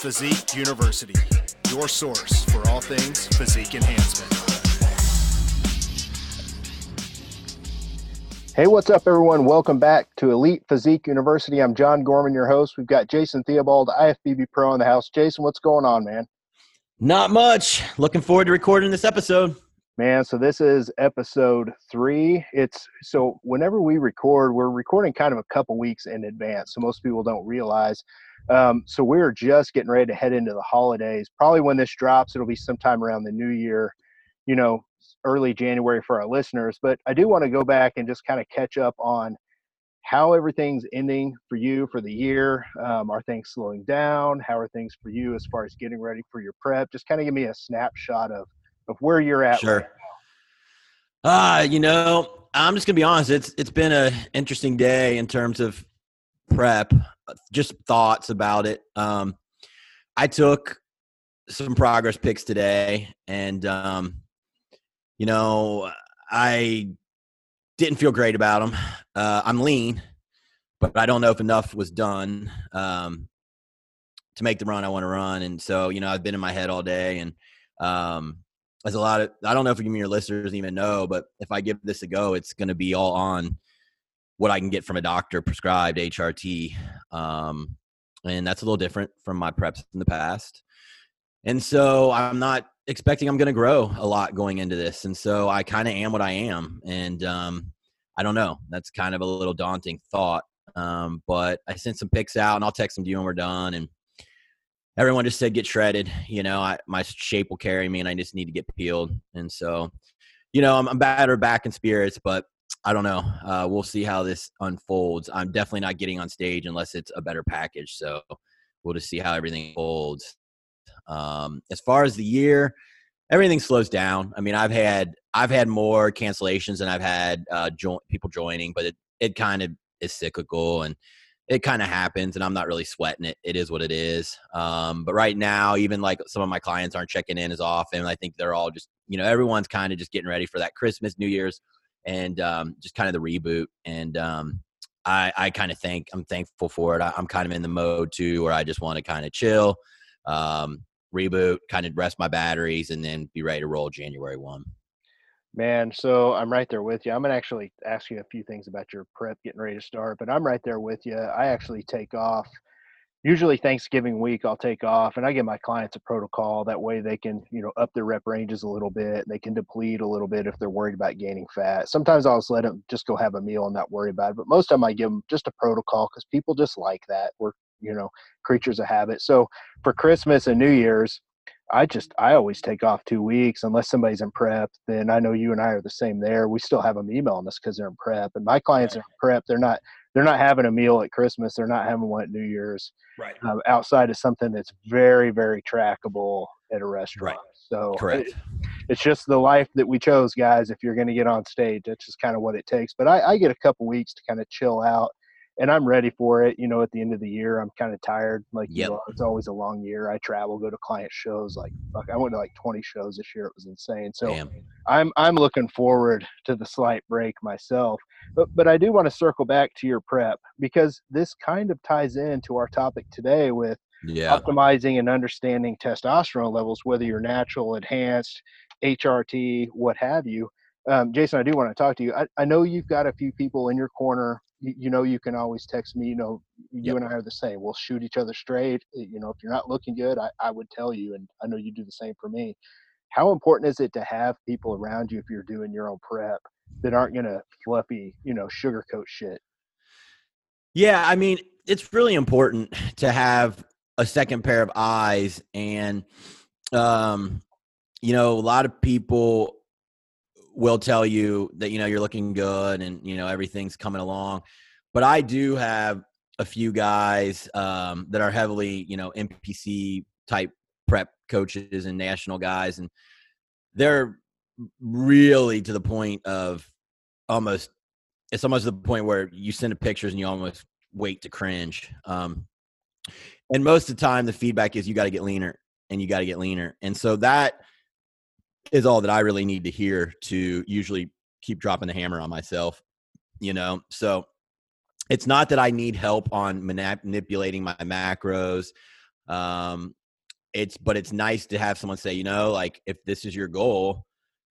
Physique University, your source for all things physique enhancement. Hey, what's up, everyone? Welcome back to Elite Physique University. I'm John Gorman, your host. We've got Jason Theobald, IFBB Pro in the house. Jason, what's going on, man? Not much. Looking forward to recording this episode. Man, so this is episode three. It's so whenever we record, we're recording kind of a couple weeks in advance. So most people don't realize. Um, so we're just getting ready to head into the holidays. Probably when this drops, it'll be sometime around the new year, you know, early January for our listeners. But I do want to go back and just kind of catch up on how everything's ending for you for the year. Um, are things slowing down? How are things for you as far as getting ready for your prep? Just kind of give me a snapshot of of where you're at. Sure. Ah, uh, you know, I'm just gonna be honest. It's it's been an interesting day in terms of prep. Just thoughts about it. Um, I took some progress picks today, and um, you know, I didn't feel great about them. Uh, I'm lean, but I don't know if enough was done um, to make the run I want to run. And so, you know, I've been in my head all day, and um, there's a lot of I don't know if you mean your listeners even know, but if I give this a go, it's going to be all on what I can get from a doctor prescribed HRT, um, and that's a little different from my preps in the past. And so I'm not expecting I'm going to grow a lot going into this, and so I kind of am what I am, and um, I don't know. That's kind of a little daunting thought. Um, but I sent some pics out, and I'll text them to you when we're done, and everyone just said get shredded. You know, I, my shape will carry me, and I just need to get peeled. And so, you know, I'm, I'm better back in spirits, but I don't know. Uh, we'll see how this unfolds. I'm definitely not getting on stage unless it's a better package. So we'll just see how everything folds. Um, as far as the year, everything slows down. I mean, I've had I've had more cancellations than I've had uh, jo- people joining, but it it kind of is cyclical and it kind of happens and I'm not really sweating it. It is what it is. Um, but right now, even like some of my clients aren't checking in as often. I think they're all just, you know, everyone's kind of just getting ready for that Christmas, New Year's, and um, just kind of the reboot. And um, I, I kind of think I'm thankful for it. I, am kind of in the mode too, where I just want to kind of chill, um, reboot, kind of rest my batteries, and then be ready to roll January one. Man, so I'm right there with you. I'm gonna actually ask you a few things about your prep getting ready to start, but I'm right there with you. I actually take off usually Thanksgiving week I'll take off and I give my clients a protocol that way they can, you know, up their rep ranges a little bit. They can deplete a little bit if they're worried about gaining fat. Sometimes I'll just let them just go have a meal and not worry about it. But most of them I give them just a protocol because people just like that. We're, you know, creatures of habit. So for Christmas and New Year's, I just I always take off two weeks unless somebody's in prep. Then I know you and I are the same there. We still have them emailing us because they're in prep, and my clients right. are in prep. They're not they're not having a meal at Christmas. They're not having one at New Year's. Right. Um, outside of something that's very very trackable at a restaurant. Right. So correct. It, it's just the life that we chose, guys. If you're going to get on stage, that's just kind of what it takes. But I, I get a couple weeks to kind of chill out and I'm ready for it. You know, at the end of the year, I'm kind of tired. Like, yep. you know, it's always a long year. I travel, go to client shows. Like, fuck, I went to like 20 shows this year. It was insane. So, Damn. I'm I'm looking forward to the slight break myself. But but I do want to circle back to your prep because this kind of ties into our topic today with yeah. optimizing and understanding testosterone levels, whether you're natural, enhanced, HRT, what have you. Um, Jason, I do want to talk to you. I, I know you've got a few people in your corner you, know you can always text me you know you yep. and i are the same we'll shoot each other straight you know if you're not looking good I, I would tell you and i know you do the same for me how important is it to have people around you if you're doing your own prep that aren't gonna fluffy you know sugarcoat shit yeah i mean it's really important to have a second pair of eyes and um you know a lot of people will tell you that you know you're looking good and you know everything's coming along. But i do have a few guys um, that are heavily you know npc type prep coaches and national guys and they're really to the point of almost it's almost the point where you send pictures and you almost wait to cringe um, and most of the time the feedback is you got to get leaner and you got to get leaner. And so that is all that I really need to hear to usually keep dropping the hammer on myself, you know? So it's not that I need help on manipulating my macros. Um, it's but it's nice to have someone say, you know, like if this is your goal,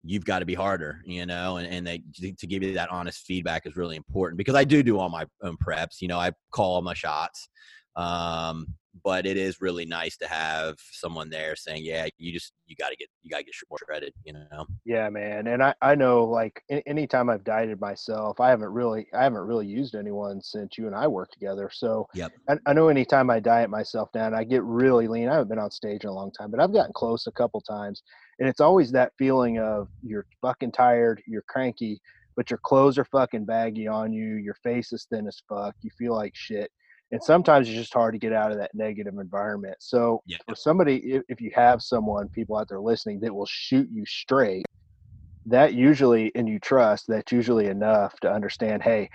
you've got to be harder, you know, and, and they to give you that honest feedback is really important because I do do all my own preps. You know, I call all my shots. Um, but it is really nice to have someone there saying, "Yeah, you just you got to get you got to get more shredded," you know. Yeah, man, and I I know like anytime I've dieted myself, I haven't really I haven't really used anyone since you and I worked together. So yep. I, I know anytime I diet myself down, I get really lean. I haven't been on stage in a long time, but I've gotten close a couple times, and it's always that feeling of you're fucking tired, you're cranky, but your clothes are fucking baggy on you, your face is thin as fuck, you feel like shit and sometimes it's just hard to get out of that negative environment so yeah. for somebody if, if you have someone people out there listening that will shoot you straight that usually and you trust that's usually enough to understand hey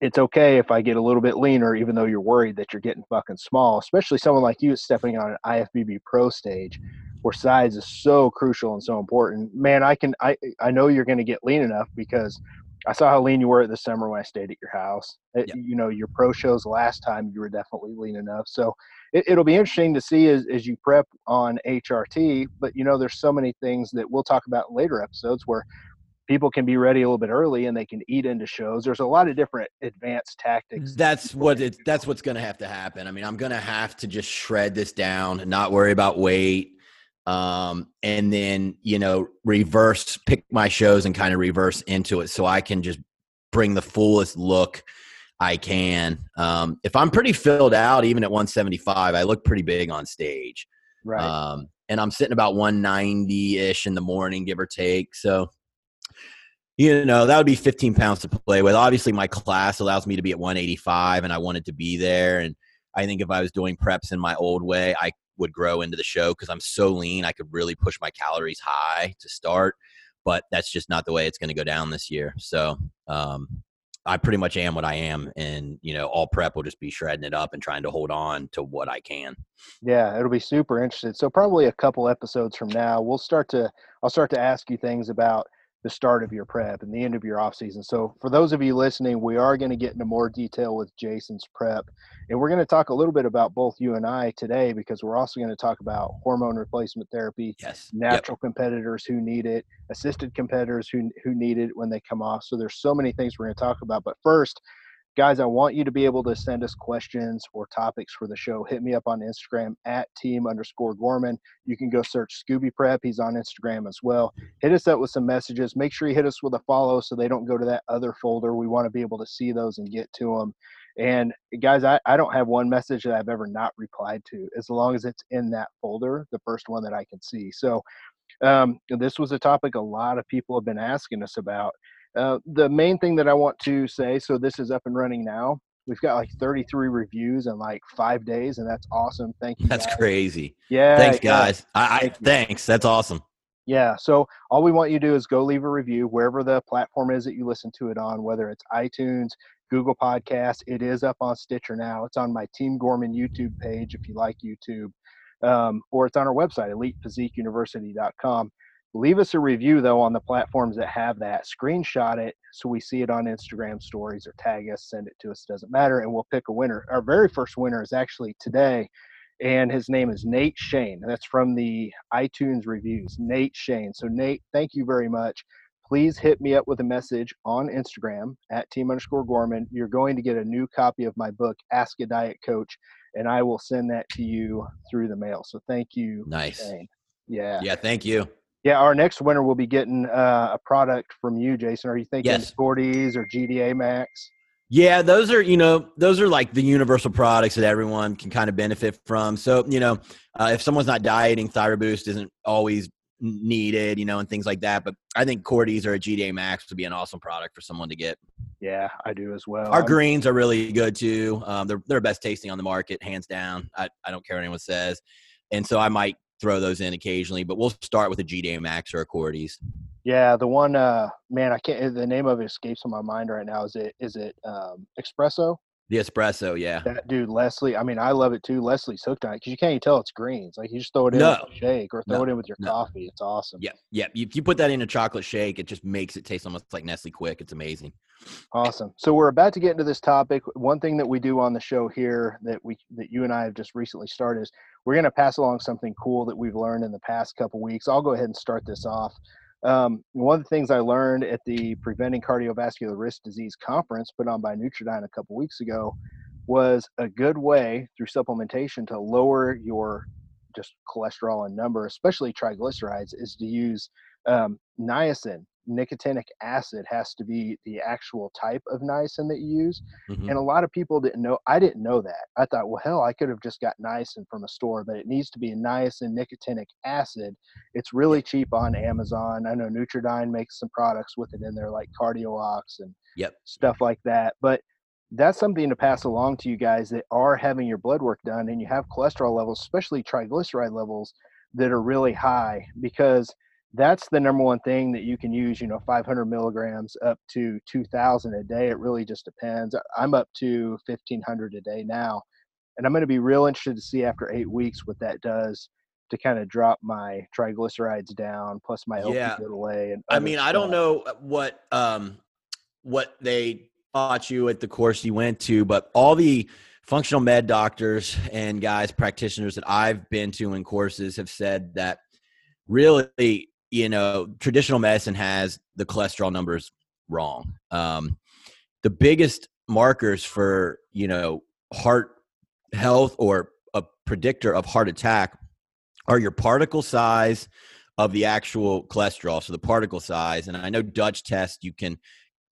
it's okay if I get a little bit leaner, even though you're worried that you're getting fucking small, especially someone like you stepping on an IFBB pro stage where size is so crucial and so important. Man, I can, I, I know you're going to get lean enough because I saw how lean you were this summer when I stayed at your house. It. You know, your pro shows last time you were definitely lean enough. So it, will be interesting to see as, as you prep on HRT. But you know, there's so many things that we'll talk about in later episodes where people can be ready a little bit early and they can eat into shows. There's a lot of different advanced tactics. That's what it. That's what's going to have to happen. I mean, I'm going to have to just shred this down and not worry about weight um, and then you know reverse pick my shows and kind of reverse into it so I can just bring the fullest look I can. Um, if I'm pretty filled out, even at 175, I look pretty big on stage. Right. Um, and I'm sitting about 190 ish in the morning, give or take. So, you know, that would be 15 pounds to play with. Obviously, my class allows me to be at 185, and I wanted to be there. And I think if I was doing preps in my old way, I would grow into the show because I'm so lean. I could really push my calories high to start, but that's just not the way it's going to go down this year. So, um, I pretty much am what I am, and you know, all prep will just be shredding it up and trying to hold on to what I can. Yeah, it'll be super interesting. So probably a couple episodes from now, we'll start to I'll start to ask you things about the start of your prep and the end of your off season. So for those of you listening, we are going to get into more detail with Jason's prep. And we're going to talk a little bit about both you and I today because we're also going to talk about hormone replacement therapy, yes, natural yep. competitors who need it, assisted competitors who who need it when they come off. So there's so many things we're going to talk about. But first, guys, I want you to be able to send us questions or topics for the show. Hit me up on Instagram at team underscore Gorman. You can go search Scooby Prep. He's on Instagram as well. Hit us up with some messages. Make sure you hit us with a follow so they don't go to that other folder. We want to be able to see those and get to them. And guys, I, I don't have one message that I've ever not replied to as long as it's in that folder, the first one that I can see. So um, this was a topic a lot of people have been asking us about. Uh, the main thing that I want to say, so this is up and running now. We've got like 33 reviews in like five days, and that's awesome. Thank you. That's guys. crazy. Yeah. Thanks, guys. Yeah. I, I thanks. That's awesome. Yeah. So all we want you to do is go leave a review wherever the platform is that you listen to it on, whether it's iTunes, Google Podcasts. It is up on Stitcher now. It's on my Team Gorman YouTube page if you like YouTube, um, or it's on our website, elitephysiqueuniversity.com. Leave us a review though on the platforms that have that. Screenshot it so we see it on Instagram stories or tag us, send it to us. Doesn't matter, and we'll pick a winner. Our very first winner is actually today, and his name is Nate Shane. That's from the iTunes reviews. Nate Shane. So Nate, thank you very much. Please hit me up with a message on Instagram at team underscore Gorman. You're going to get a new copy of my book, Ask a Diet Coach, and I will send that to you through the mail. So thank you. Nice. Shane. Yeah. Yeah. Thank you. Yeah, our next winner will be getting uh, a product from you, Jason. Are you thinking yes. Cordy's or GDA Max? Yeah, those are you know those are like the universal products that everyone can kind of benefit from. So you know, uh, if someone's not dieting, Thyroid Boost isn't always needed, you know, and things like that. But I think Cordy's or a GDA Max would be an awesome product for someone to get. Yeah, I do as well. Our I'm, greens are really good too. Um, they're they're best tasting on the market, hands down. I, I don't care what anyone says, and so I might throw those in occasionally, but we'll start with a GDA Max or a Cordy's. Yeah, the one uh man, I can't the name of it escapes my mind right now. Is it is it um espresso? The espresso, yeah. That dude, Leslie. I mean, I love it too. Leslie's hooked on it because you can't even tell it's greens. Like you just throw it in No. with a shake or throw No. it in with your No. coffee. It's awesome. Yeah, yeah. If you put that in a chocolate shake, it just makes it taste almost like Nestle Quick. It's amazing. Awesome. So we're about to get into this topic. One thing that we do on the show here that we that you and I have just recently started is we're going to pass along something cool that we've learned in the past couple weeks. I'll go ahead and start this off. Um, one of the things I learned at the Preventing Cardiovascular Risk Disease conference put on by Nutridyne a couple weeks ago was a good way through supplementation to lower your just cholesterol and number, especially triglycerides, is to use um, niacin. Nicotinic acid has to be the actual type of niacin that you use. Mhm. And a lot of people didn't know. I didn't know that. I thought, well, hell, I could have just got niacin from a store, but it needs to be a niacin nicotinic acid. It's really cheap on Amazon. I know Nutridyne makes some products with it in there, like Cardiox and Yep. stuff like that. But that's something to pass along to you guys that are having your blood work done and you have cholesterol levels, especially triglyceride levels that are really high, because that's the number one thing that you can use, you know, 500 milligrams up to 2000 a day. It really just depends. I'm up to 1500 a day now. And I'm going to be real interested to see after eight weeks what that does to kind of drop my triglycerides down, plus my Yeah. And I mean, I don't know what um what they taught you at the course you went to, but all the functional med doctors and guys practitioners that I've been to in courses have said that really, you know, traditional medicine has the cholesterol numbers wrong. Um, the biggest markers for you know heart health or a predictor of heart attack are your particle size of the actual cholesterol so the particle size and i know dutch test you can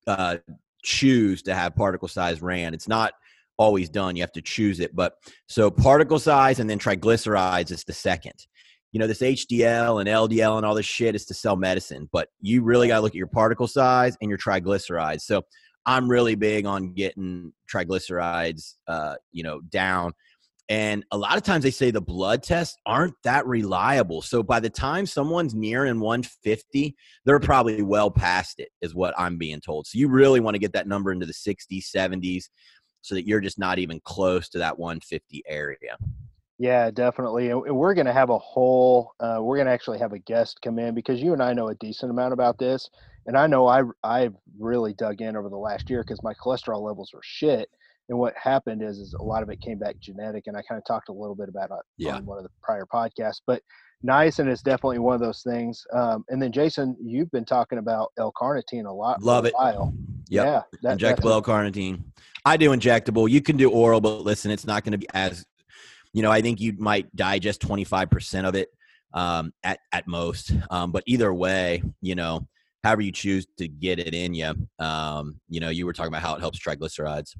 uh, choose to have particle size ran it's not always done you have to choose it but so particle size and then triglycerides is the second you know this hdl and ldl and all this shit is to sell medicine but you really got to look at your particle size and your triglycerides so i'm really big on getting triglycerides uh, you know down and a lot of times they say the blood tests aren't that reliable. So by the time someone's nearing 150, they're probably well past it, is what I'm being told. So you really want to get that number into the 60s, 70s, so that you're just not even close to that 150 area. Yeah, definitely. And we're going to have a whole, uh, we're going to actually have a guest come in because you and I know a decent amount about this. And I know I, I've really dug in over the last year because my cholesterol levels were shit. And what happened is, is a lot of it came back genetic. And I kind of talked a little bit about it Yeah. on one of the prior podcasts. But niacin is definitely one of those things. Um, and then, Jason, you've been talking about L-carnitine a lot. for Love a it. While. Yep. Yeah. that- injectable L-carnitine. I do injectable. You can do oral, but listen, it's not going to be as, you know, I think you might digest 25% of it um, at, at most. Um, but either way, you know, however you choose to get it in you, um, you know, you were talking about how it helps triglycerides.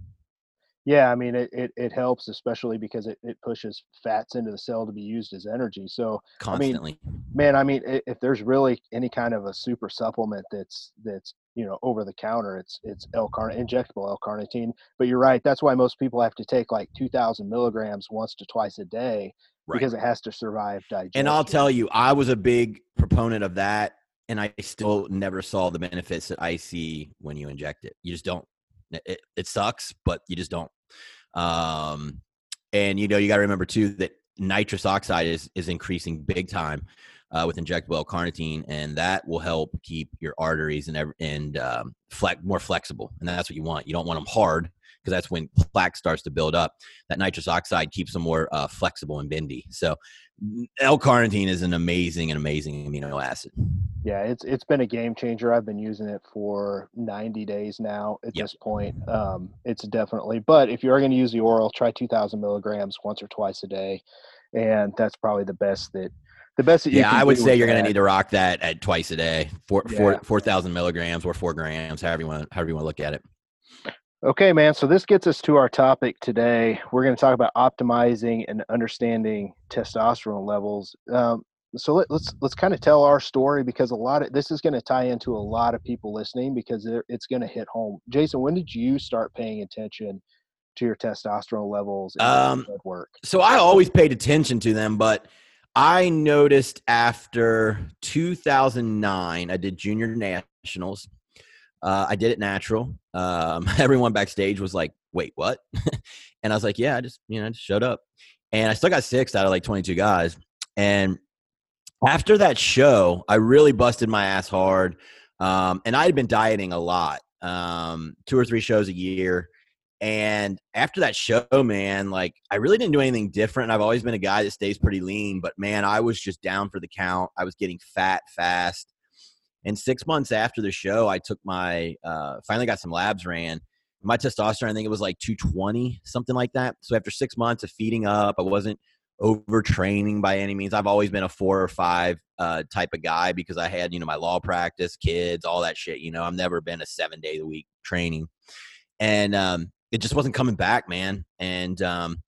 Yeah, I mean, it, it, it helps, especially because it, it pushes fats into the cell to be used as energy. So, mean, constantly. man, I mean, if there's really any kind of a super supplement that's that's you know over the counter, it's it's L-carn injectable L-carnitine. But you're right. That's why most people have to take like 2,000 milligrams once to twice a day Right. because it has to survive digestion. and I'll tell you, I was a big proponent of that, and I still never saw the benefits that I see when you inject it. You just don't. It, it, it sucks, but you just don't. Um, and you know, you got to remember too that nitrous oxide is is increasing big time uh, with injectable L-carnitine, and that will help keep your arteries and and um, flex more flexible. And that's what you want. You don't want them hard because that's when plaque starts to build up. That nitrous oxide keeps them more uh, flexible and bendy. So L-carnitine is an amazing, and amazing amino acid. Yeah, it's it's been a game changer. I've been using it for 90 days now. At Yep. this point, um, it's definitely. But if you are going to use the oral, try 2,000 milligrams once or twice a day, and that's probably the best that the best that you. Yeah, I would say you're going to need to rock that at twice a day, four four four thousand milligrams or four grams, however you want, however you want to look at it. Okay, man. So this gets us to our topic today. We're going to talk about optimizing and understanding testosterone levels. Um, so let, let's let's kind of tell our story because a lot of this is going to tie into a lot of people listening because it's going to hit home. Jason, when did you start paying attention to your testosterone levels and Um, work? So I always paid attention to them, but I noticed after 2009, I did junior nationals. Uh, I did it natural. Um, everyone backstage was like, "Wait, what?" and I was like, "Yeah, I just you know just showed up." And I still got six out of like 22 guys. And after that show, I really busted my ass hard. Um, and I had been dieting a lot, um, two or three shows a year. And after that show, man, like I really didn't do anything different. I've always been a guy that stays pretty lean, but man, I was just down for the count. I was getting fat fast. And six months after the show, I took my uh, finally got some labs ran. My testosterone, I think it was like 220, something like that. So after six months of feeding up, I wasn't overtraining by any means. I've always been a four or five uh, type of guy because I had, you know, my law practice, kids, all that shit. You know, I've never been a seven day a week training. And um, it just wasn't coming back, man. And um,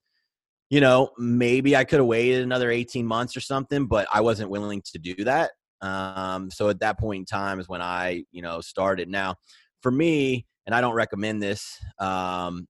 you know, maybe I could have waited another 18 months or something, but I wasn't willing to do that. Um, so at that point in time is when I, you know, started. Now, for me, and I don't recommend this. Um,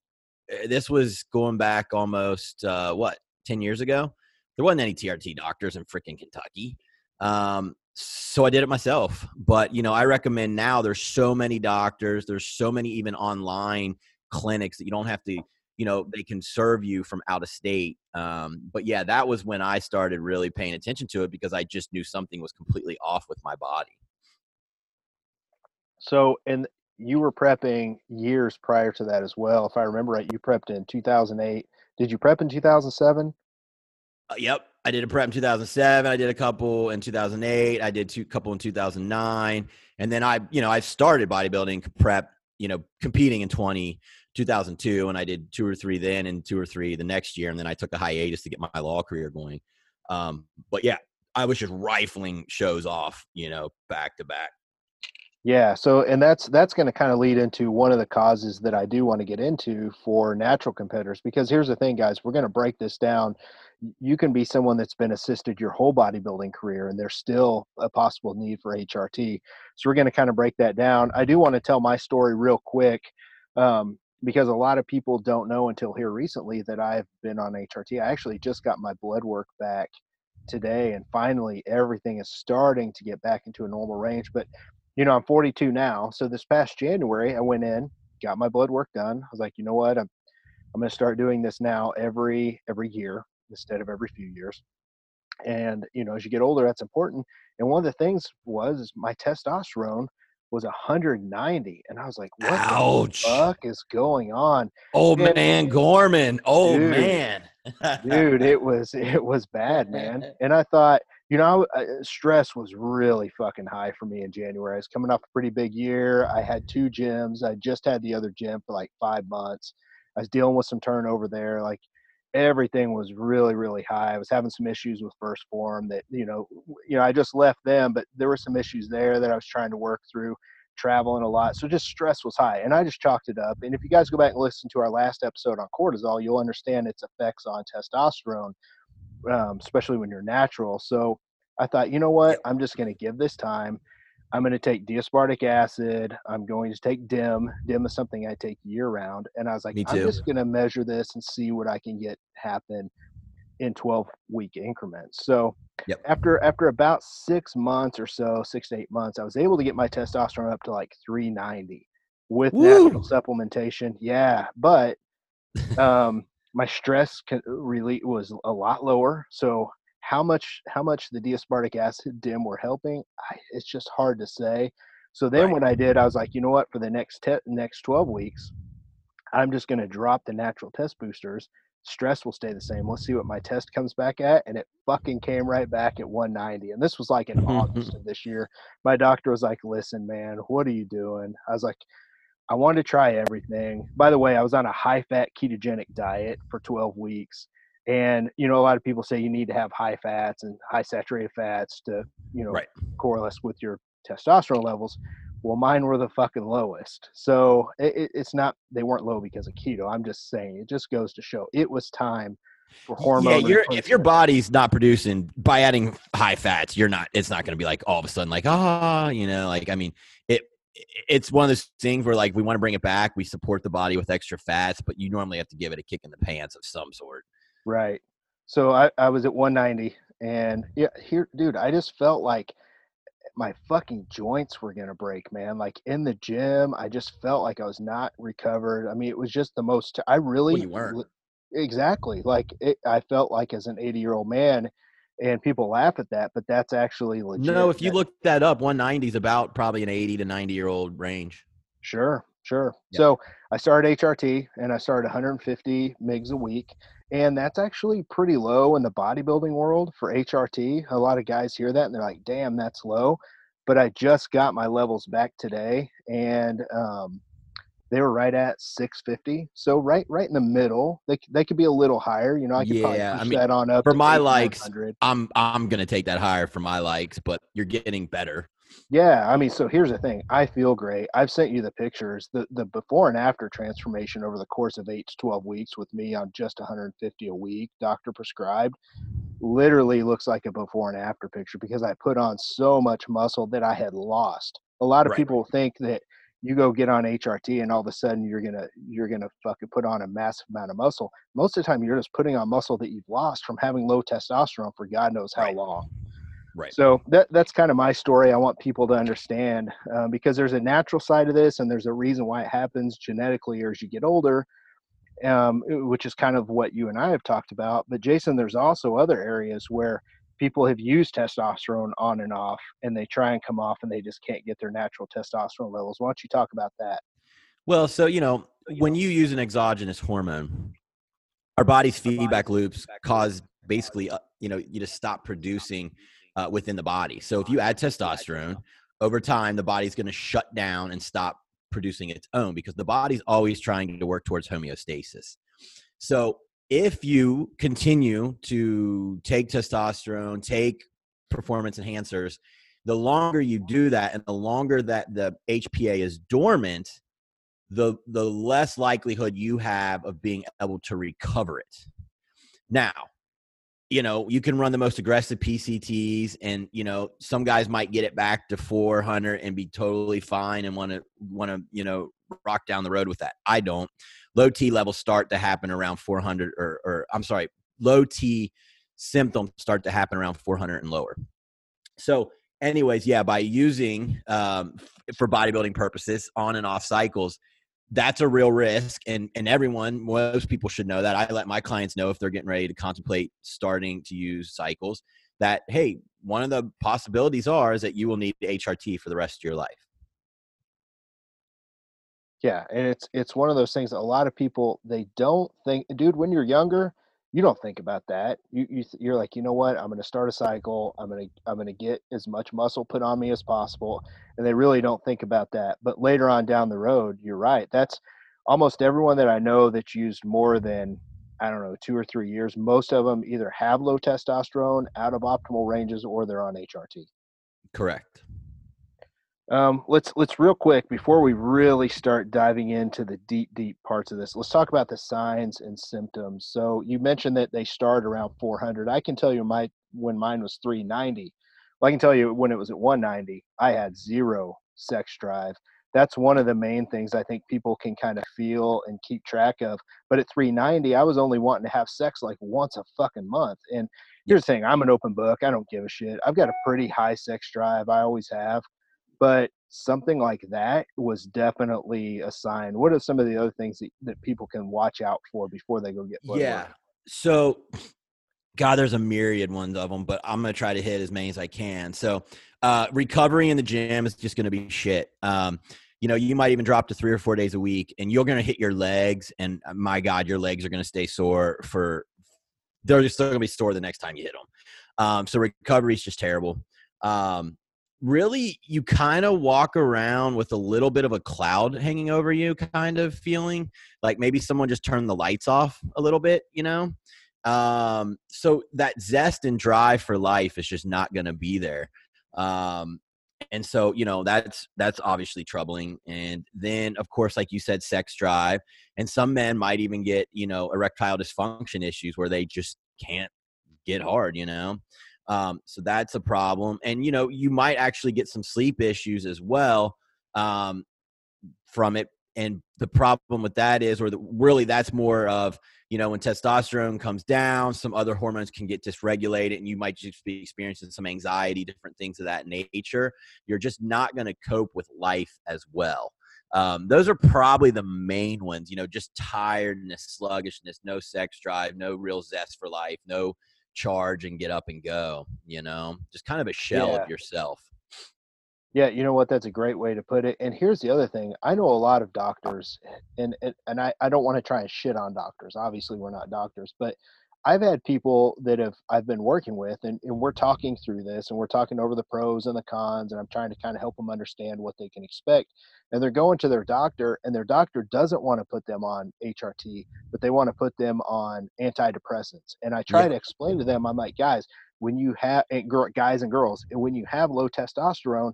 eh, this was going back almost uh, what 10 years ago. There wasn't any TRT doctors in freaking Kentucky. Um, so I did it myself. But you know, I recommend now. There's so many doctors. There's so many even online clinics that you don't have to you know they can serve you from out of state um, but yeah that was when i started really paying attention to it because i just knew something was completely off with my body. So and you were prepping years prior to that as well if i remember right you prepped in 2008 did you prep in 2007 uh, yep i did a prep in 2007 i did a couple in 2008 i did two couple in 2009 and then i you know i started bodybuilding prep you know competing in 20 2002 and I did two or three then and two or three the next year. And then I took a hiatus to get my law career going. Um, but yeah, I was just rifling shows off, you know, back to back. Yeah. So, and that's, that's going to kind of lead into one of the causes that I do want to get into for natural competitors, because here's the thing, guys, we're going to break this down. You can be someone that's been assisted your whole bodybuilding career and there's still a possible need for HRT. So we're going to kind of break that down. I do want to tell my story real quick. Um, because a lot of people don't know until here recently that I've been on HRT. I actually just got my blood work back today, and finally everything is starting to get back into a normal range. But you know, I'm 42 now, so this past January I went in, got my blood work done. I was like, you know what, I'm I'm going to start doing this now every every year instead of every few years. And you know, as you get older, that's important. And one of the things was my testosterone was 190 and i was like what Ouch. the fuck is going on? Oh and, man gorman oh dude, man. dude it was it was bad man. And i thought you know uh, stress was really fucking high for me in january. I was coming off a pretty big year. I had two gyms. I just had the other gym for like five months. I was dealing with some turnover there like everything was really really high. I was having some issues with 1st Phorm that you know you know i just left them but there were some issues there that i was trying to work through traveling a lot so just stress was high and i just chalked it up and if you guys go back and listen to our last episode on cortisol you'll understand its effects on testosterone um, especially when you're natural so i thought you know what? I'm just going to give this time I'm going to take D-aspartic acid. I'm going to take DIM. DIM is something I take year round. And I was like, I'm just going to measure this and see what I can get happen in 12 week increments. So yep. after after about six months or so, six to eight months, I was able to get my testosterone up to like 390 with Woo! natural supplementation. Yeah, but um, my stress really was a lot lower. So how much how much the D-aspartic acid dim were helping I, it's just hard to say. So then right. what i did i was like you know what? For the next te- next 12 weeks i'm just going to drop the natural test boosters. Stress will stay the same. Let's see what my test comes back at and it fucking came right back at 190 and this was like in august of this year. My doctor was like listen man what are you doing? I was like i wanted to try everything. By the way i was on a high fat ketogenic diet for 12 weeks and you know, a lot of people say you need to have high fats and high saturated fats to you know right. correlate with your testosterone levels. Well, mine were the fucking lowest. So it, it's not they weren't low because of keto. I'm just saying it just goes to show it was time for hormone. Yeah, if your body's not producing by adding high fats, you're not. It's not going to be like all of a sudden like ah, oh, you know, like I mean it. It's one of those things where like we want to bring it back. We support the body with extra fats, but you normally have to give it a kick in the pants of some sort. Right. So I, I was at 190 and yeah, here, dude, I just felt like my fucking joints were gonna break, man. Like in the gym, I just felt like I was not recovered. I mean, it was just the most. I really well, you weren't exactly like it, I felt like as an 80 year old man, and people laugh at that, but that's actually legit. No, if you look that up, 190 is about probably an 80 to 90 year old range. Sure, sure. Yeah. So I started HRT and I started 150 MIGs a week. And that's actually pretty low in the bodybuilding world for HRT. A lot of guys hear that and they're like, damn, that's low. But I just got my levels back today and um, they were right at 650. So right right in the middle. They, they could be a little higher. You know, I could yeah, probably push I mean, that on up for my likes. I'm I'm gonna take that higher for my likes, but you're getting better. Yeah, I mean, so here's the thing. I feel great. I've sent you the pictures. The the before and after transformation over the course of eight to twelve weeks with me on just 150 a week, doctor prescribed, literally looks like a before and after picture because I put on so much muscle that I had lost. A lot of right. people think that you go get on HRT and all of a sudden you're gonna you're gonna fucking put on a massive amount of muscle. Most of the time you're just putting on muscle that you've lost from having low testosterone for God knows how right. long. Right. So that that's kind of my story. I want people to understand um, because there's a natural side of this, and there's a reason why it happens genetically or as you get older, um, which is kind of what you and I have talked about. But Jason, there's also other areas where people have used testosterone on and off, and they try and come off, and they just can't get their natural testosterone levels. Why don't you talk about that? Well, so you know, when you use an exogenous hormone, our body's feedback loops cause basically, uh, you know, you just stop producing uh, within the body. So if you add testosterone over time, the body's going to shut down and stop producing its own because the body's always trying to work towards homeostasis. So if you continue to take testosterone, take performance enhancers, the longer you do that and the longer that the HPA is dormant, the the less likelihood you have of being able to recover it. Now, you know, you can run the most aggressive PCTs, and you know, some guys might get it back to 400 and be totally fine and want to want to you know rock down the road with that. I don't. Low T levels start to happen around 400, or, or I'm sorry, low T symptoms start to happen around 400 and lower. So, anyways, yeah, by using um, for bodybuilding purposes on and off cycles, that's a real risk and and everyone most people should know that. I let my clients know if they're getting ready to contemplate starting to use cycles that hey one of the possibilities are is that you will need hrt for the rest of your life. Yeah and it's it's one of those things a lot of people they don't think dude when you're younger you don't think about that. You, you you're like, you know what? I'm going to start a cycle. I'm going to I'm going to get as much muscle put on me as possible, and they really don't think about that. But later on down the road, you're right. That's almost everyone that I know that's used more than I don't know two or three years. Most of them either have low testosterone, out of optimal ranges, or they're on HRT. Correct. Um, let's let's real quick before we really start diving into the deep deep parts of this. Let's talk about the signs and symptoms. So you mentioned that they start around 400. I can tell you my when mine was 390. Well, I can tell you when it was at 190, I had zero sex drive. That's one of the main things I think people can kind of feel and keep track of. But at 390, I was only wanting to have sex like once a fucking month. And here's the thing: I'm an open book. I don't give a shit. I've got a pretty high sex drive. I always have but something like that was definitely a sign. What are some of the other things that, that people can watch out for before they go get blood Yeah. Work? So, God, there's a myriad ones of them, but I'm to try to hit as many as I can. So, uh, recovery in the gym is just to be shit. Um, you know, you might even drop to three or four days a week, and you're to hit your legs, and uh, my God, your legs are to stay sore for. They're still going to be sore the next time you hit them. Um, so recovery is just terrible. Um, really you kind of walk around with a little bit of a cloud hanging over you kind of feeling like maybe someone just turned the lights off a little bit you know? Um so that zest and drive for life is just not going to be there. Um and so you know that's that's obviously troubling and then of course like you said sex drive and some men might even get you know erectile dysfunction issues where they just can't get hard you know um, so that's a problem. And, you know, you might actually get some sleep issues as well um, from it and the problem with that is, or the, really, that's more of you know when testosterone comes down, some other hormones can get dysregulated, and you might just be experiencing some anxiety, different things of that nature. You're just not going to cope with life as well. Um, those are probably the main ones. You know, just tiredness, sluggishness, no sex drive, no real zest for life, no charge and get up and go. You know, just kind of a shell yeah. of yourself. Yeah, you know what? That's a great way to put it. And here's the other thing: I know a lot of doctors, and and, and I, I don't want to try and shit on doctors. Obviously, we're not doctors, but I've had people that have I've been working with, and, and we're talking through this, and we're talking over the pros and the cons, and I'm trying to kind of help them understand what they can expect. And they're going to their doctor, and their doctor doesn't want to put them on HRT, but they want to put them on antidepressants. And I try yeah. to explain to them, I'm like, guys, when you have guys and girls, and when you have low testosterone,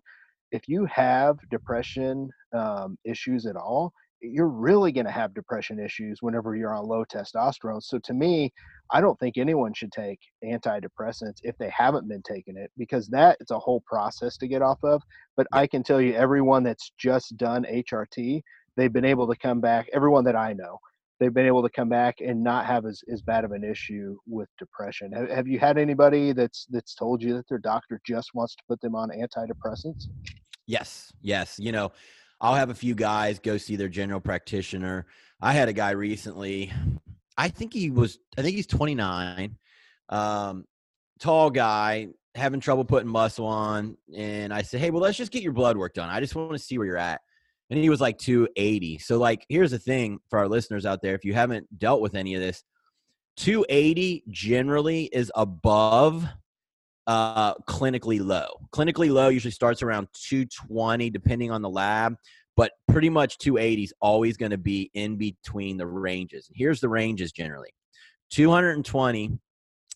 if you have depression um, issues at all, you're really going to have depression issues whenever you're on low testosterone. So to me, I don't think anyone should take antidepressants if they haven't been taking it because that is a whole process to get off of. But I can tell you, everyone that's just done HRT, they've been able to come back. Everyone that I know, they've been able to come back and not have as, as bad of an issue with depression. Have, have you had anybody that's that's told you that their doctor just wants to put them on antidepressants? Yes, yes. You know, I'll have a few guys go see their general practitioner. I had a guy recently. I think he was. I think he's 29. Um, tall guy having trouble putting muscle on, and I said, "Hey, well, let's just get your blood work done. I just want to see where you're at." And he was like 280. So, like, here's the thing for our listeners out there: if you haven't dealt with any of this, 280 generally is above uh, clinically low. Clinically low usually starts around 220, depending on the lab, but pretty much 280 is always going to be in between the ranges. Here's the ranges generally 220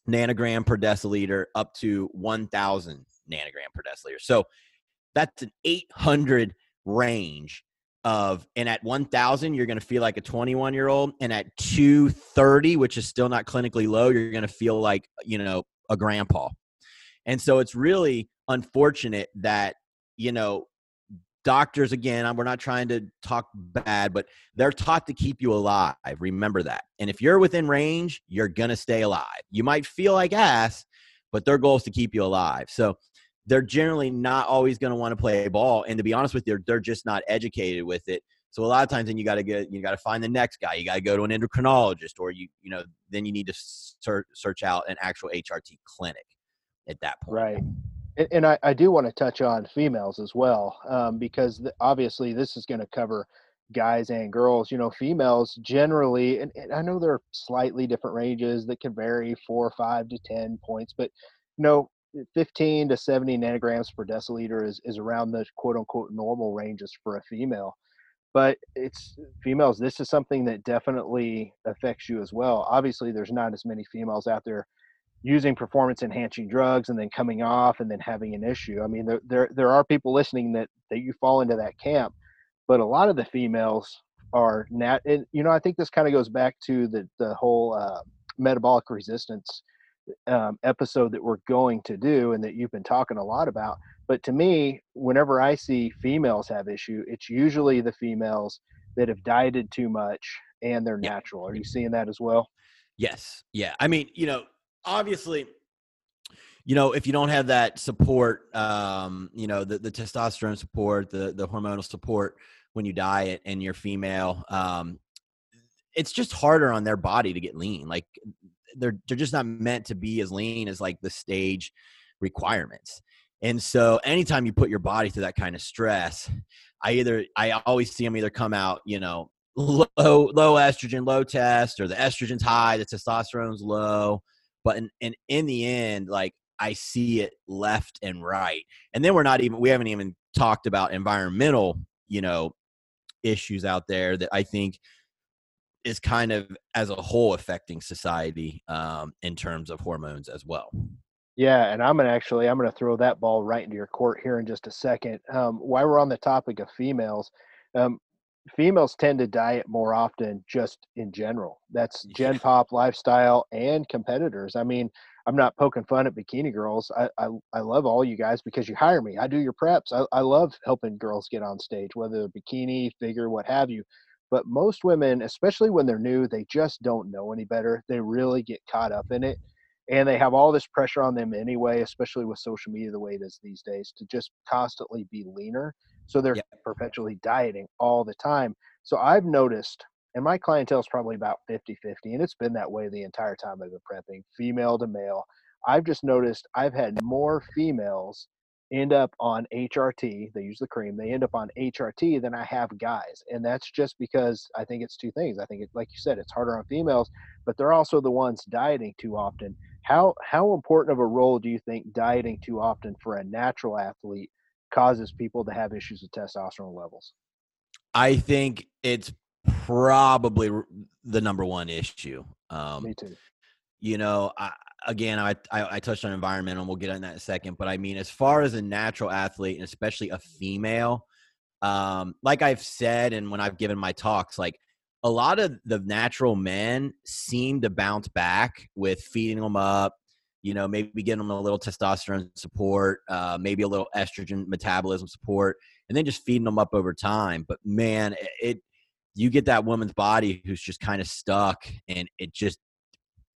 nanogram per deciliter up to 1000 nanogram per deciliter. So that's an 800 range of and at 1000 you're going to feel like a 21 year old and at 230 which is still not clinically low you're going to feel like you know a grandpa and so it's really unfortunate that, you know, doctors, again, we're not trying to talk bad, but they're taught to keep you alive. Remember that. And if you're within range, you're going to stay alive. You might feel like ass, but their goal is to keep you alive. So they're generally not always going to want to play ball. And to be honest with you, they're just not educated with it. So a lot of times, then you got to get you got to find the next guy. You got to go to an endocrinologist, or you you know then you need to search search out an actual HRT clinic at that point. Right. And, and I, I do want to touch on females as well, um, because obviously this is going to cover guys and girls. You know, females generally, and, and I know there are slightly different ranges that can vary four, or five to 10 points, but you know, 15 to 70 nanograms per deciliter is, is around the quote unquote normal ranges for a female but it's females this is something that definitely affects you as well obviously there's not as many females out there using performance enhancing drugs and then coming off and then having an issue. I mean, there there, there are people listening that that you fall into that camp, but a lot of the females are nat. And, you know, I think this kind of goes back to the the whole uh, metabolic resistance um, episode that we're going to do and that you've been talking a lot about. But to me, whenever I see females have issue, it's usually the females that have dieted too much and they're yeah. natural. Are you seeing that as well? Yes. Yeah. I mean, you know, obviously. You know if you don't have that support um you know the, the testosterone support the the hormonal support when you diet and you're female um it's just harder on their body to get lean like they're they're just not meant to be as lean as like the stage requirements. And so anytime you put your body through that kind of stress i either i always see them either come out you know low low estrogen low test or the estrogen's high the testosterone's low but in, in, in the end, like I see it left and right. And then we're not even, we haven't even talked about environmental, you know, issues out there that I think is kind of as a whole affecting society um, in terms of hormones as well. Yeah, and I'm gonna actually I'm gonna throw that ball right into your court here in just a second. Um, while we're on the topic of females, um, females tend to diet more often just in general. That's Gen Pop lifestyle and competitors. I mean, I'm not poking fun at bikini girls. I, I, I love all you guys because you hire me. I do your preps. I, I love helping girls get on stage, whether bikini, figure, what have you. But most women, especially when they're new, they just don't know any better. They really get caught up in it. And they have all this pressure on them anyway, especially with social media the way it is these days, to just constantly be leaner. So they're Yep. perpetually dieting all the time. So I've noticed, and my clientele is probably about 50 50, and it's been that way the entire time I've been prepping, female to male. I've just noticed I've had more females end up on HRT, they use the cream, they end up on HRT Then I have guys. And that's just because I think it's two things. I think it, like you said, it's harder on females, but they're also the ones dieting too often. How how important of a role do you think dieting too often for a natural athlete causes people to have issues with testosterone levels? I think it's probably the number one issue. Um, Me too. you know, I, again, I, I I touched on environmental. and We'll get on that in a second. But I mean, as far as a natural athlete, and especially a female, um, like I've said, and when I've given my talks, like a lot of the natural men seem to bounce back with feeding them up. You know, maybe getting them a little testosterone support, uh, maybe a little estrogen metabolism support, and then just feeding them up over time. But man, it you get that woman's body who's just kind of stuck, and it just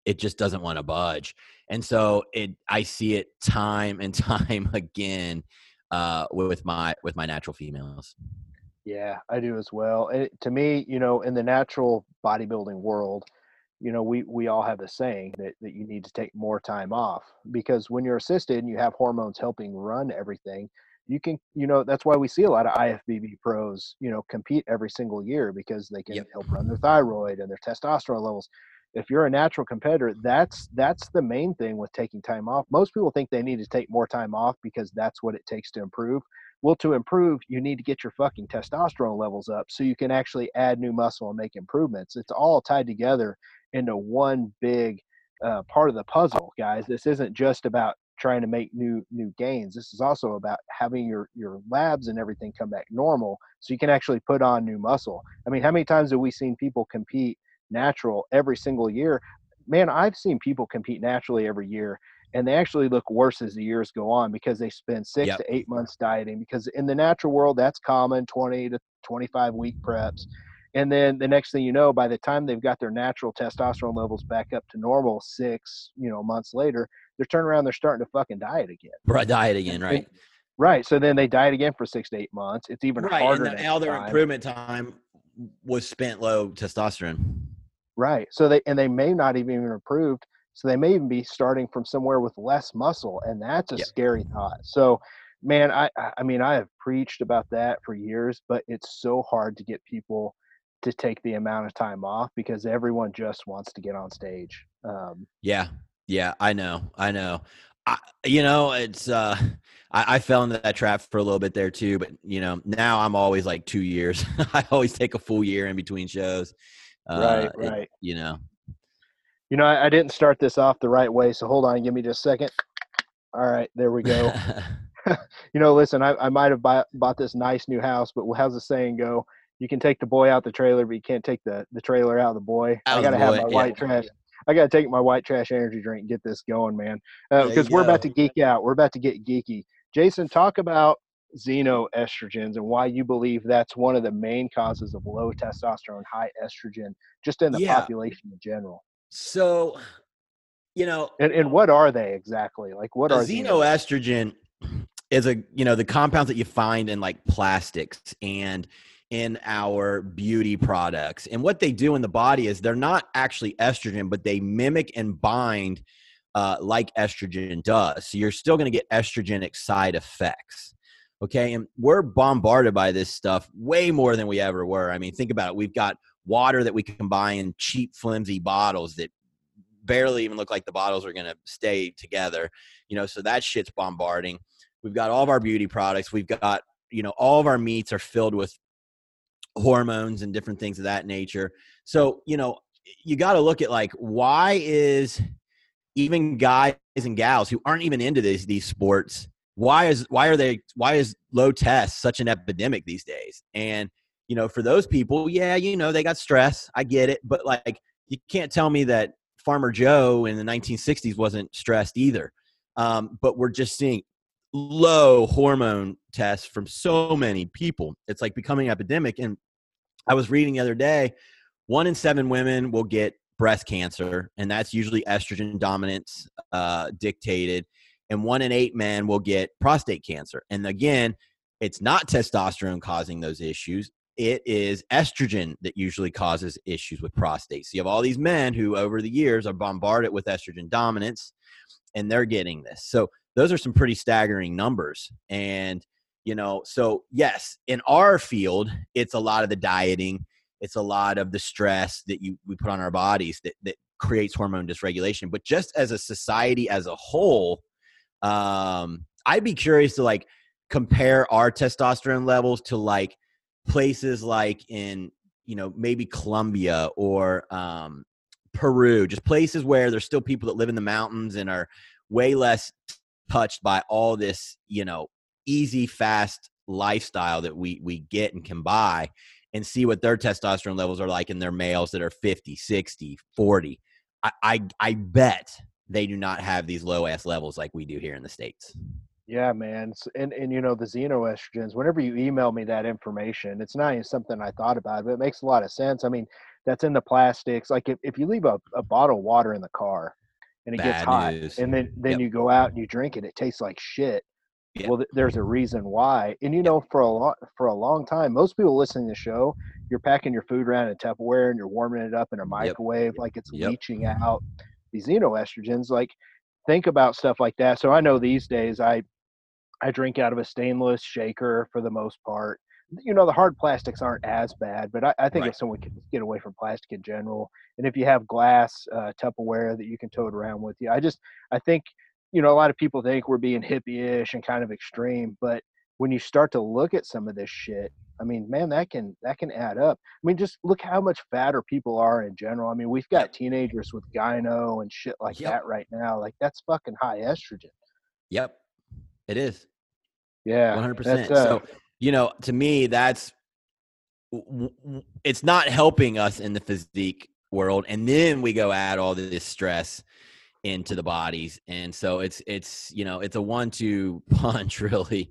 it just doesn't want to budge. And so it I see it time and time again uh with my with my natural females. Yeah, I do as well. It, to me, you know, in the natural bodybuilding world, you know, we we all have the saying that that you need to take more time off because when you're assisted and you have hormones helping run everything, you can, you know, that's why we see a lot of IFBB pros, you know, compete every single year because they can Yep. help run their thyroid and their testosterone levels. If you're a natural competitor, that's that's the main thing with taking time off. Most people think they need to take more time off because that's what it takes to improve. Well, to improve, you need to get your fucking testosterone levels up so you can actually add new muscle and make improvements. It's all tied together into one big uh, part of the puzzle, guys. This isn't just about trying to make new new gains. This is also about having your your labs and everything come back normal so you can actually put on new muscle. I mean, how many times have we seen people compete natural every single year? Man, I've seen people compete naturally every year and they actually look worse as the years go on because they spend six Yep. to eight months dieting because in the natural world that's common 20 to 25 week preps and then the next thing you know by the time they've got their natural testosterone levels back up to normal six you know months later they're turning around they're starting to fucking diet again Right, diet again, right? right so then they diet again for six to eight months it's even Right, harder and the, all their improvement time was spent low testosterone. Right. So they and they may not even even improved. So they may even be starting from somewhere with less muscle, and that's a Yep. scary thought. So, man, I I I mean I have preached about that for years, but it's so hard to get people to take the amount of time off because everyone just wants to get on stage. Um, Yeah, yeah, I know, I know. I, you know, it's uh, I, I fell into that trap for a little bit there too. But you know, now I'm always like two years. I always take a full year in between shows. Uh, right. it- Right. you know, You know, I, I didn't start this off the right way, so hold on, give me just a second. All right, there we go. you know, listen, I, I might have buy, bought this nice new house, but how's the saying go? You can take the boy out the trailer, but you can't take the, the trailer out of the boy. Out I gotta the have my yeah. white trash. I gotta take my white trash energy drink and get this going, man. Because we're about to geek out. We're about to get geeky. Jason, talk about xenoestrogens and why you believe that's one of the main causes of low testosterone, high estrogen, just in the Yeah. population in general. so you know, And and what are they exactly? Like what are xeno- xenoestrogen is a you know the compounds that you find in like plastics and in our beauty products and what they do in the body is they're not actually estrogen but they mimic and bind uh, like estrogen does so you're still going to get estrogenic side effects okay? And we're bombarded by this stuff way more than we ever were. I mean think about it. We've got water that we can buy in cheap flimsy bottles that barely even look like the bottles are going to stay together you know? So that shit's bombarding. We've got all of our beauty products. We've got you know all of our meats are filled with hormones and different things of that nature. So you know you got to look at like why is even guys and gals who aren't even into these these sports why is why are they why is low test such an epidemic these days and you know, for those people, yeah, you know, they got stress. I get it. But like, you can't tell me that Farmer Joe in the 1960s wasn't stressed either. Um, but we're just seeing low hormone tests from so many people. It's like becoming epidemic. And I was reading the other day, one in seven women will get breast cancer, and that's usually estrogen dominance uh, dictated. And one in eight men will get prostate cancer. And again, it's not testosterone causing those issues. It is estrogen that usually causes issues with prostate. So you have all these men who, over the years, are bombarded with estrogen dominance, and they're getting this. So those are some pretty staggering numbers. And you know, so yes, in our field, it's a lot of the dieting, it's a lot of the stress that you we put on our bodies that that creates hormone dysregulation. But just as a society as a whole, um, I'd be curious to like compare our testosterone levels to like places like in you know maybe Colombia or um, Peru, just places where there's still people that live in the mountains and are way less touched by all this you know easy fast lifestyle that we we get and can buy and see what their testosterone levels are like in their males that are 50 60 40 i i, I bet they do not have these low ass levels like we do here in the states Yeah, man. And and you know the xenoestrogens. Whenever you email me that information, it's not even something I thought about, but it makes a lot of sense. I mean, that's in the plastics. Like if, if you leave a, a bottle of water in the car and it gets hot, news. and then then Yep. you go out and you drink it, it tastes like shit. Yep. Well, th- there's a reason why. And you know, for a long for a long time, most people listening to the show, you're packing your food around in Tupperware and you're warming it up in a microwave, like it's Yep. leaching out these xenoestrogens. Like think about stuff like that. So I know these days I I drink out of a stainless shaker for the most part. You know, the hard plastics aren't as bad, but I, I think Right. if someone can get away from plastic in general, and if you have glass uh, Tupperware that you can tote around with you, I just I think you know a lot of people think we're being hippie-ish and kind of extreme, but when you start to look at some of this shit, I mean, man, that can that can add up. I mean, just look how much fatter people are in general. I mean, we've got teenagers with gyno and shit like Yep. that right now. Like that's fucking high estrogen. yep it is Yeah, 100%. uh, So you know, to me, that's it's not helping us in the physique world, and then we go add all this stress into the bodies, and so it's it's you know it's a one-two punch really,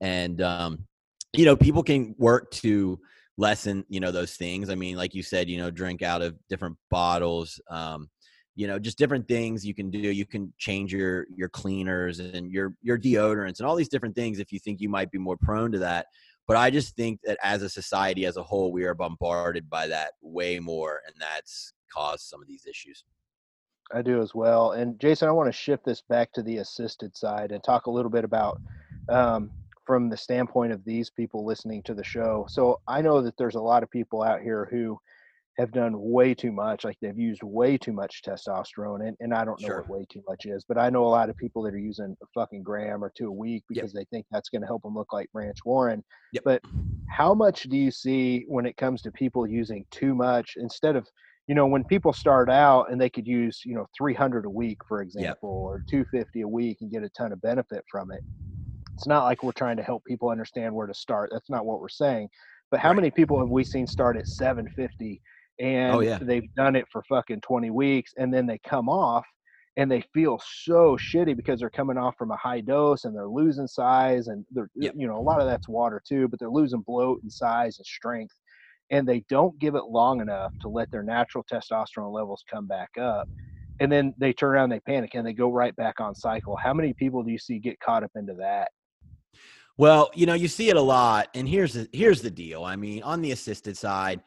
and um, you know people can work to lessen you know those things. I mean, like you said, you know, drink out of different bottles. Um, you know just different things you can do you can change your your cleaners and your your deodorants and all these different things if you think you might be more prone to that but i just think that as a society as a whole we are bombarded by that way more and that's caused some of these issues I do as well. And Jason, I want to shift this back to the assisted side and talk a little bit about um, from the standpoint of these people listening to the show. So I know that there's a lot of people out here who have done way too much, like they've used way too much testosterone. And, and I don't know Sure. what way too much is, but I know a lot of people that are using a fucking gram or two a week Yep. because they think that's going to help them look like Branch Warren. Yep. But how much do you see when it comes to people using too much instead of you know when people start out and they could use you know 300 a week for example or 250 a week and get a ton of benefit from it it's not like we're trying to help people understand where to start that's not what we're saying but how Right. many people have we seen start at 750 and Oh, yeah. they've done it for fucking 20 weeks and then they come off and they feel so shitty because they're coming off from a high dose and they're losing size and they're Yep. you know a lot of that's water too but they're losing bloat and size and strength and they don't give it long enough to let their natural testosterone levels come back up and then they turn around they panic and they go right back on cycle how many people do you see get caught up into that Well, you know, you see it a lot, and here's the here's the deal. I mean, on the assisted side,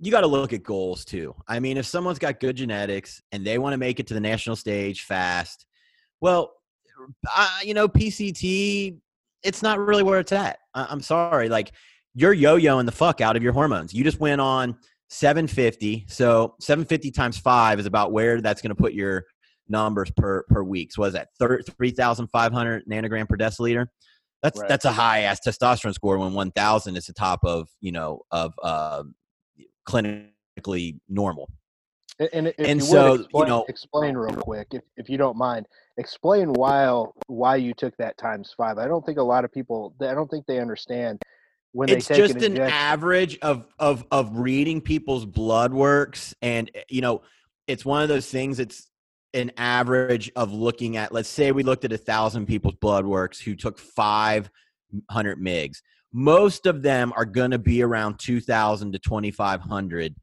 you got to look at goals too. I mean, if someone's got good genetics and they want to make it to the national stage fast, well, I, you know, PCT, it's not really where it's at. I, I'm sorry, like you're yo-yoing the fuck out of your hormones. You just went on 750, so 750 times five is about where that's going to put your numbers per per week. So what is that? Three thousand five hundred nanogram per deciliter. That's Right. that's a high ass testosterone score when 1000 is the top of, you know, of uh, clinically normal. And, and if And you so, would you explain, know- explain real quick, if, if you don't mind, explain why why you took that times five. I don't think a lot of people, I don't think they understand. when they it's just an, an average of of of reading people's blood works and eh, you know it's one of those things it's an average of looking at let's say we looked at a thousand people's blood works who took 500 migs. Most of them are going to be around 2000 to 2500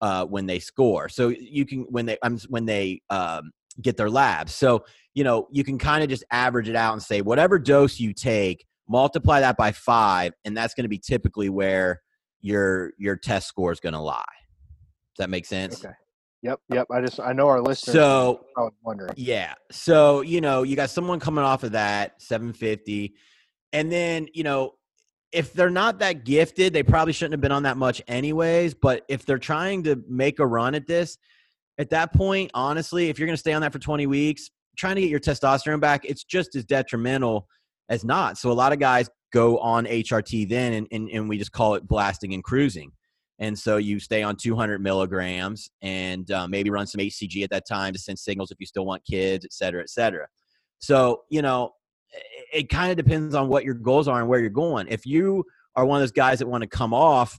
uh, when they score. So you can when they um, when they um, get their labs. So you know you can kind of just average it out and say whatever dose you take multiply that by five and that's going to be typically where your your test score is going to lie. Does that make sense? Okay. Yep, yep. I just I know our listeners. So- are probably wondering. Yeah. So, you know, you got someone coming off of that 750. And then, you know, if they're not that gifted, they probably shouldn't have been on that much anyways. But if they're trying to make a run at this, at that point, honestly, if you're going to stay on that for 20 weeks, trying to get your testosterone back, it's just as detrimental as not. So a lot of guys go on HRT then, and, and, and we just call it blasting and cruising. And so you stay on 200 milligrams and uh, maybe run some HCG at that time to send signals if you still want kids, et cetera, et cetera. So, you know, it, it kind of depends on what your goals are and where you're going. If you are one of those guys that want to come off,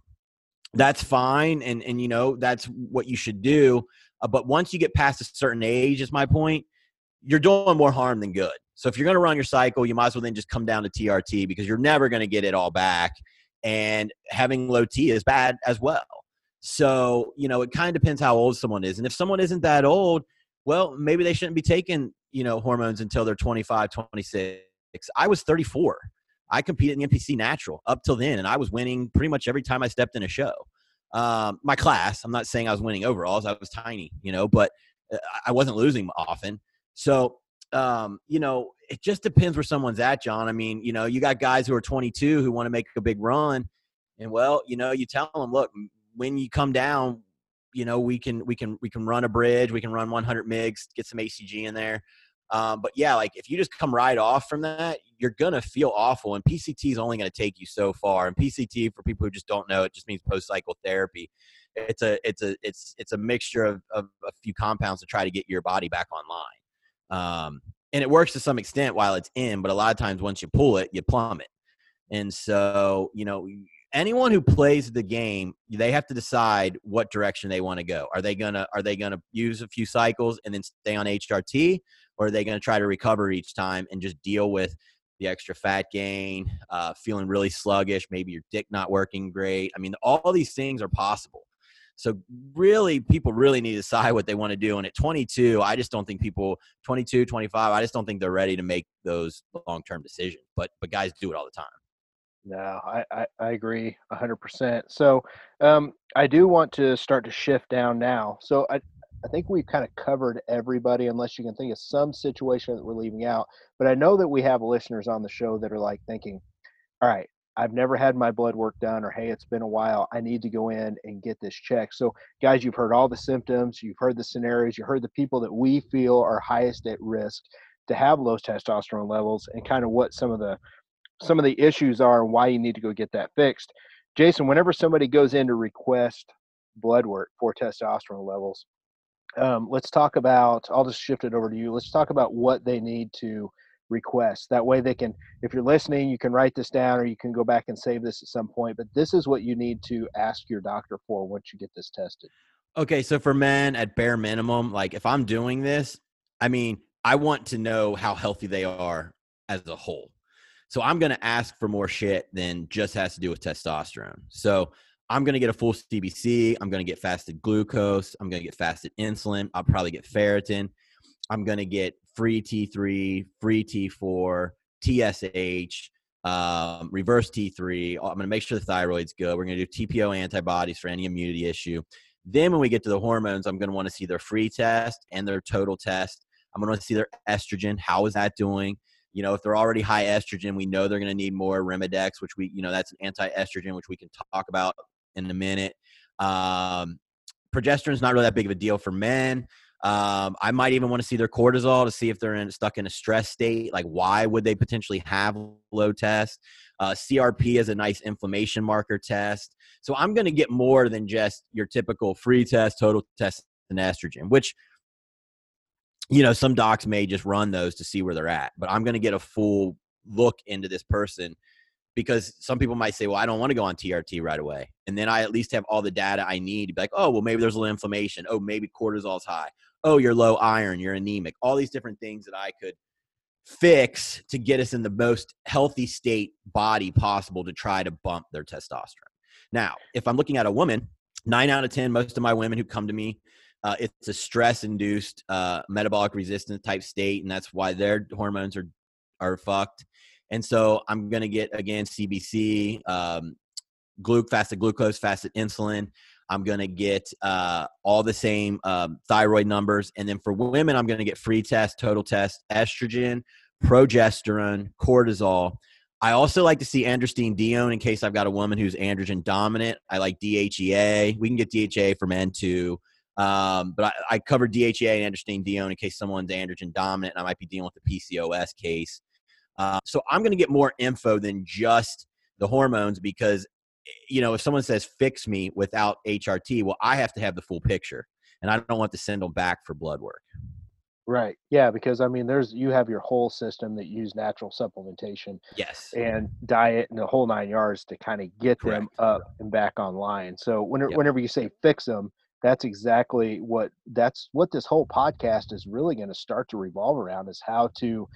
that's fine. And, and you know, that's what you should do. Uh, but once you get past a certain age, is my point, you're doing more harm than good. So if you're going to run your cycle, you might as well then just come down to TRT because you're never going to get it all back and having low T is bad as well. So, you know, it kind of depends how old someone is. And if someone isn't that old, well, maybe they shouldn't be taking, you know, hormones until they're 25, 26. I was 34. I competed in the NPC natural up till then, and I was winning pretty much every time I stepped in a show. Um, my class, I'm not saying I was winning overalls, I was tiny, you know, but uh, I wasn't losing often. So, um, you know, it just depends where someone's at, John. I mean, you know, you got guys who are 22 who want to make a big run, and well, you know, you tell them, look, when you come down, you know, we can we can we can run a bridge, we can run 100 migs, get some HCG in there. Um, but yeah, like if you just come right off from that, you're gonna feel awful, and PCT is only gonna take you so far. And PCT, for people who just don't know, it just means post cycle therapy. It's a it's a it's it's a mixture of, of a few compounds to try to get your body back online. Um, and it works to some extent while it's in, but a lot of times once you pull it, you plummet. And so, you know, anyone who plays the game, they have to decide what direction they want to go. Are they gonna are they gonna use a few cycles and then stay on HRT, or are they gonna try to recover each time and just deal with the extra fat gain, uh, feeling really sluggish, maybe your dick not working great. I mean, all these things are possible. So really, people really need to decide what they want to do. And at 22, I just don't think people 22, 25, I just don't think they're ready to make those long-term decisions. But but guys do it all the time. No, I, I, I agree 100%. So um, I do want to start to shift down now. So I, I think we've kind of covered everybody, unless you can think of some situation that we're leaving out. But I know that we have listeners on the show that are like thinking, all right, I've never had my blood work done, or hey, it's been a while. I need to go in and get this checked. So, guys, you've heard all the symptoms, you've heard the scenarios, you heard the people that we feel are highest at risk to have low testosterone levels, and kind of what some of the some of the issues are and why you need to go get that fixed. Jason, whenever somebody goes in to request blood work for testosterone levels, um, let's talk about. I'll just shift it over to you. Let's talk about what they need to request. That way, they can, if you're listening, you can write this down or you can go back and save this at some point. But this is what you need to ask your doctor for once you get this tested. Okay, so for men at bare minimum, like if I'm doing this, I mean, I want to know how healthy they are as a whole. So I'm going to ask for more shit than just has to do with testosterone. So I'm going to get a full CBC. I'm going to get fasted glucose. I'm going to get fasted insulin. I'll probably get ferritin. I'm going to get free T3, free T4, TSH, um, reverse T3. I'm going to make sure the thyroid's good. We're going to do TPO antibodies for any immunity issue. Then when we get to the hormones, I'm going to want to see their free test and their total test. I'm going to to see their estrogen. How is that doing? You know, if they're already high estrogen, we know they're going to need more Arimidex, which we, you know, that's an anti-estrogen, which we can talk about in a minute. Um, progesterone is not really that big of a deal for men. Um, I might even want to see their cortisol to see if they're in, stuck in a stress state. Like, why would they potentially have low test? Uh, CRP is a nice inflammation marker test. So I'm going to get more than just your typical free test, total test, and estrogen, which you know some docs may just run those to see where they're at. But I'm going to get a full look into this person because some people might say, well, I don't want to go on TRT right away. And then I at least have all the data I need to be like, oh, well, maybe there's a little inflammation. Oh, maybe cortisol's high. Oh, you're low iron, you're anemic. All these different things that I could fix to get us in the most healthy state body possible to try to bump their testosterone. Now, if I'm looking at a woman, nine out of 10, most of my women who come to me, uh, it's a stress induced uh, metabolic resistance type state. And that's why their hormones are, are fucked. And so I'm going to get, again, CBC, um, glu- fasted glucose, fasted insulin. I'm going to get uh, all the same um, thyroid numbers. And then for women, I'm going to get free test, total test, estrogen, progesterone, cortisol. I also like to see androstenedione in case I've got a woman who's androgen dominant. I like DHEA. We can get DHEA for men too. Um, but I, I cover DHEA and androstenedione in case someone's androgen dominant and I might be dealing with a PCOS case. Uh, so I'm going to get more info than just the hormones because you know, if someone says fix me without HRT, well, I have to have the full picture, and I don't want to send them back for blood work. Right. Yeah, because I mean, there's you have your whole system that use natural supplementation. Yes. And diet and the whole nine yards to kind of get Correct. them up and back online. So whenever, Yep. whenever you say fix them, that's exactly what that's what this whole podcast is really going to start to revolve around is how to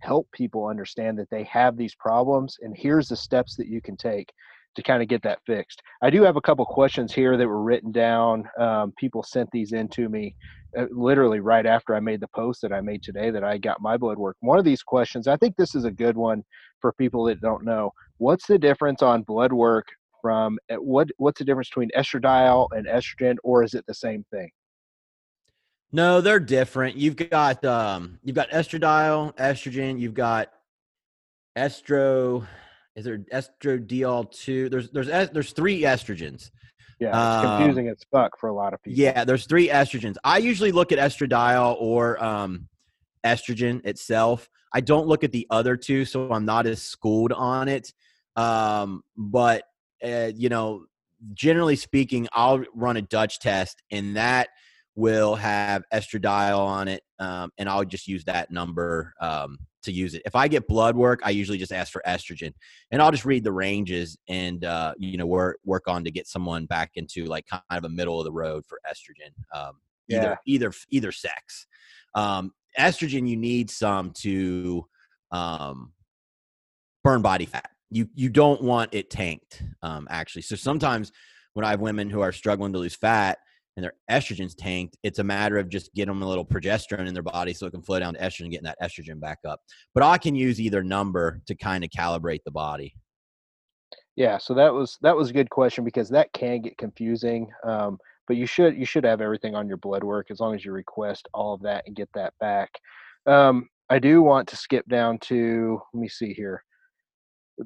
help people understand that they have these problems and here's the steps that you can take to kind of get that fixed. I do have a couple questions here that were written down. Um, people sent these in to me uh, literally right after I made the post that I made today that I got my blood work. One of these questions, I think this is a good one for people that don't know. What's the difference on blood work from uh, what? What's the difference between estradiol and estrogen, or is it the same thing? No, they're different. You've got um, you've got estradiol, estrogen. You've got estro. Is there estradiol two? There's there's there's three estrogens. Yeah, it's Um, confusing as fuck for a lot of people. Yeah, there's three estrogens. I usually look at estradiol or um, estrogen itself. I don't look at the other two, so I'm not as schooled on it. Um, but uh, you know, generally speaking, I'll run a Dutch test, and that will have estradiol on it, um, and I'll just use that number um, to use it. If I get blood work, I usually just ask for estrogen, and I'll just read the ranges and uh, you know work work on to get someone back into like kind of a middle of the road for estrogen. Um, Yeah. either either either sex. Um, estrogen, you need some to um, burn body fat. You you don't want it tanked, um, actually. So sometimes when I have women who are struggling to lose fat and their estrogen's tanked, it's a matter of just getting them a little progesterone in their body so it can flow down to estrogen, getting that estrogen back up. But I can use either number to kind of calibrate the body. Yeah, so that was that was a good question because that can get confusing. Um, but you should you should have everything on your blood work as long as you request all of that and get that back. Um, I do want to skip down to let me see here.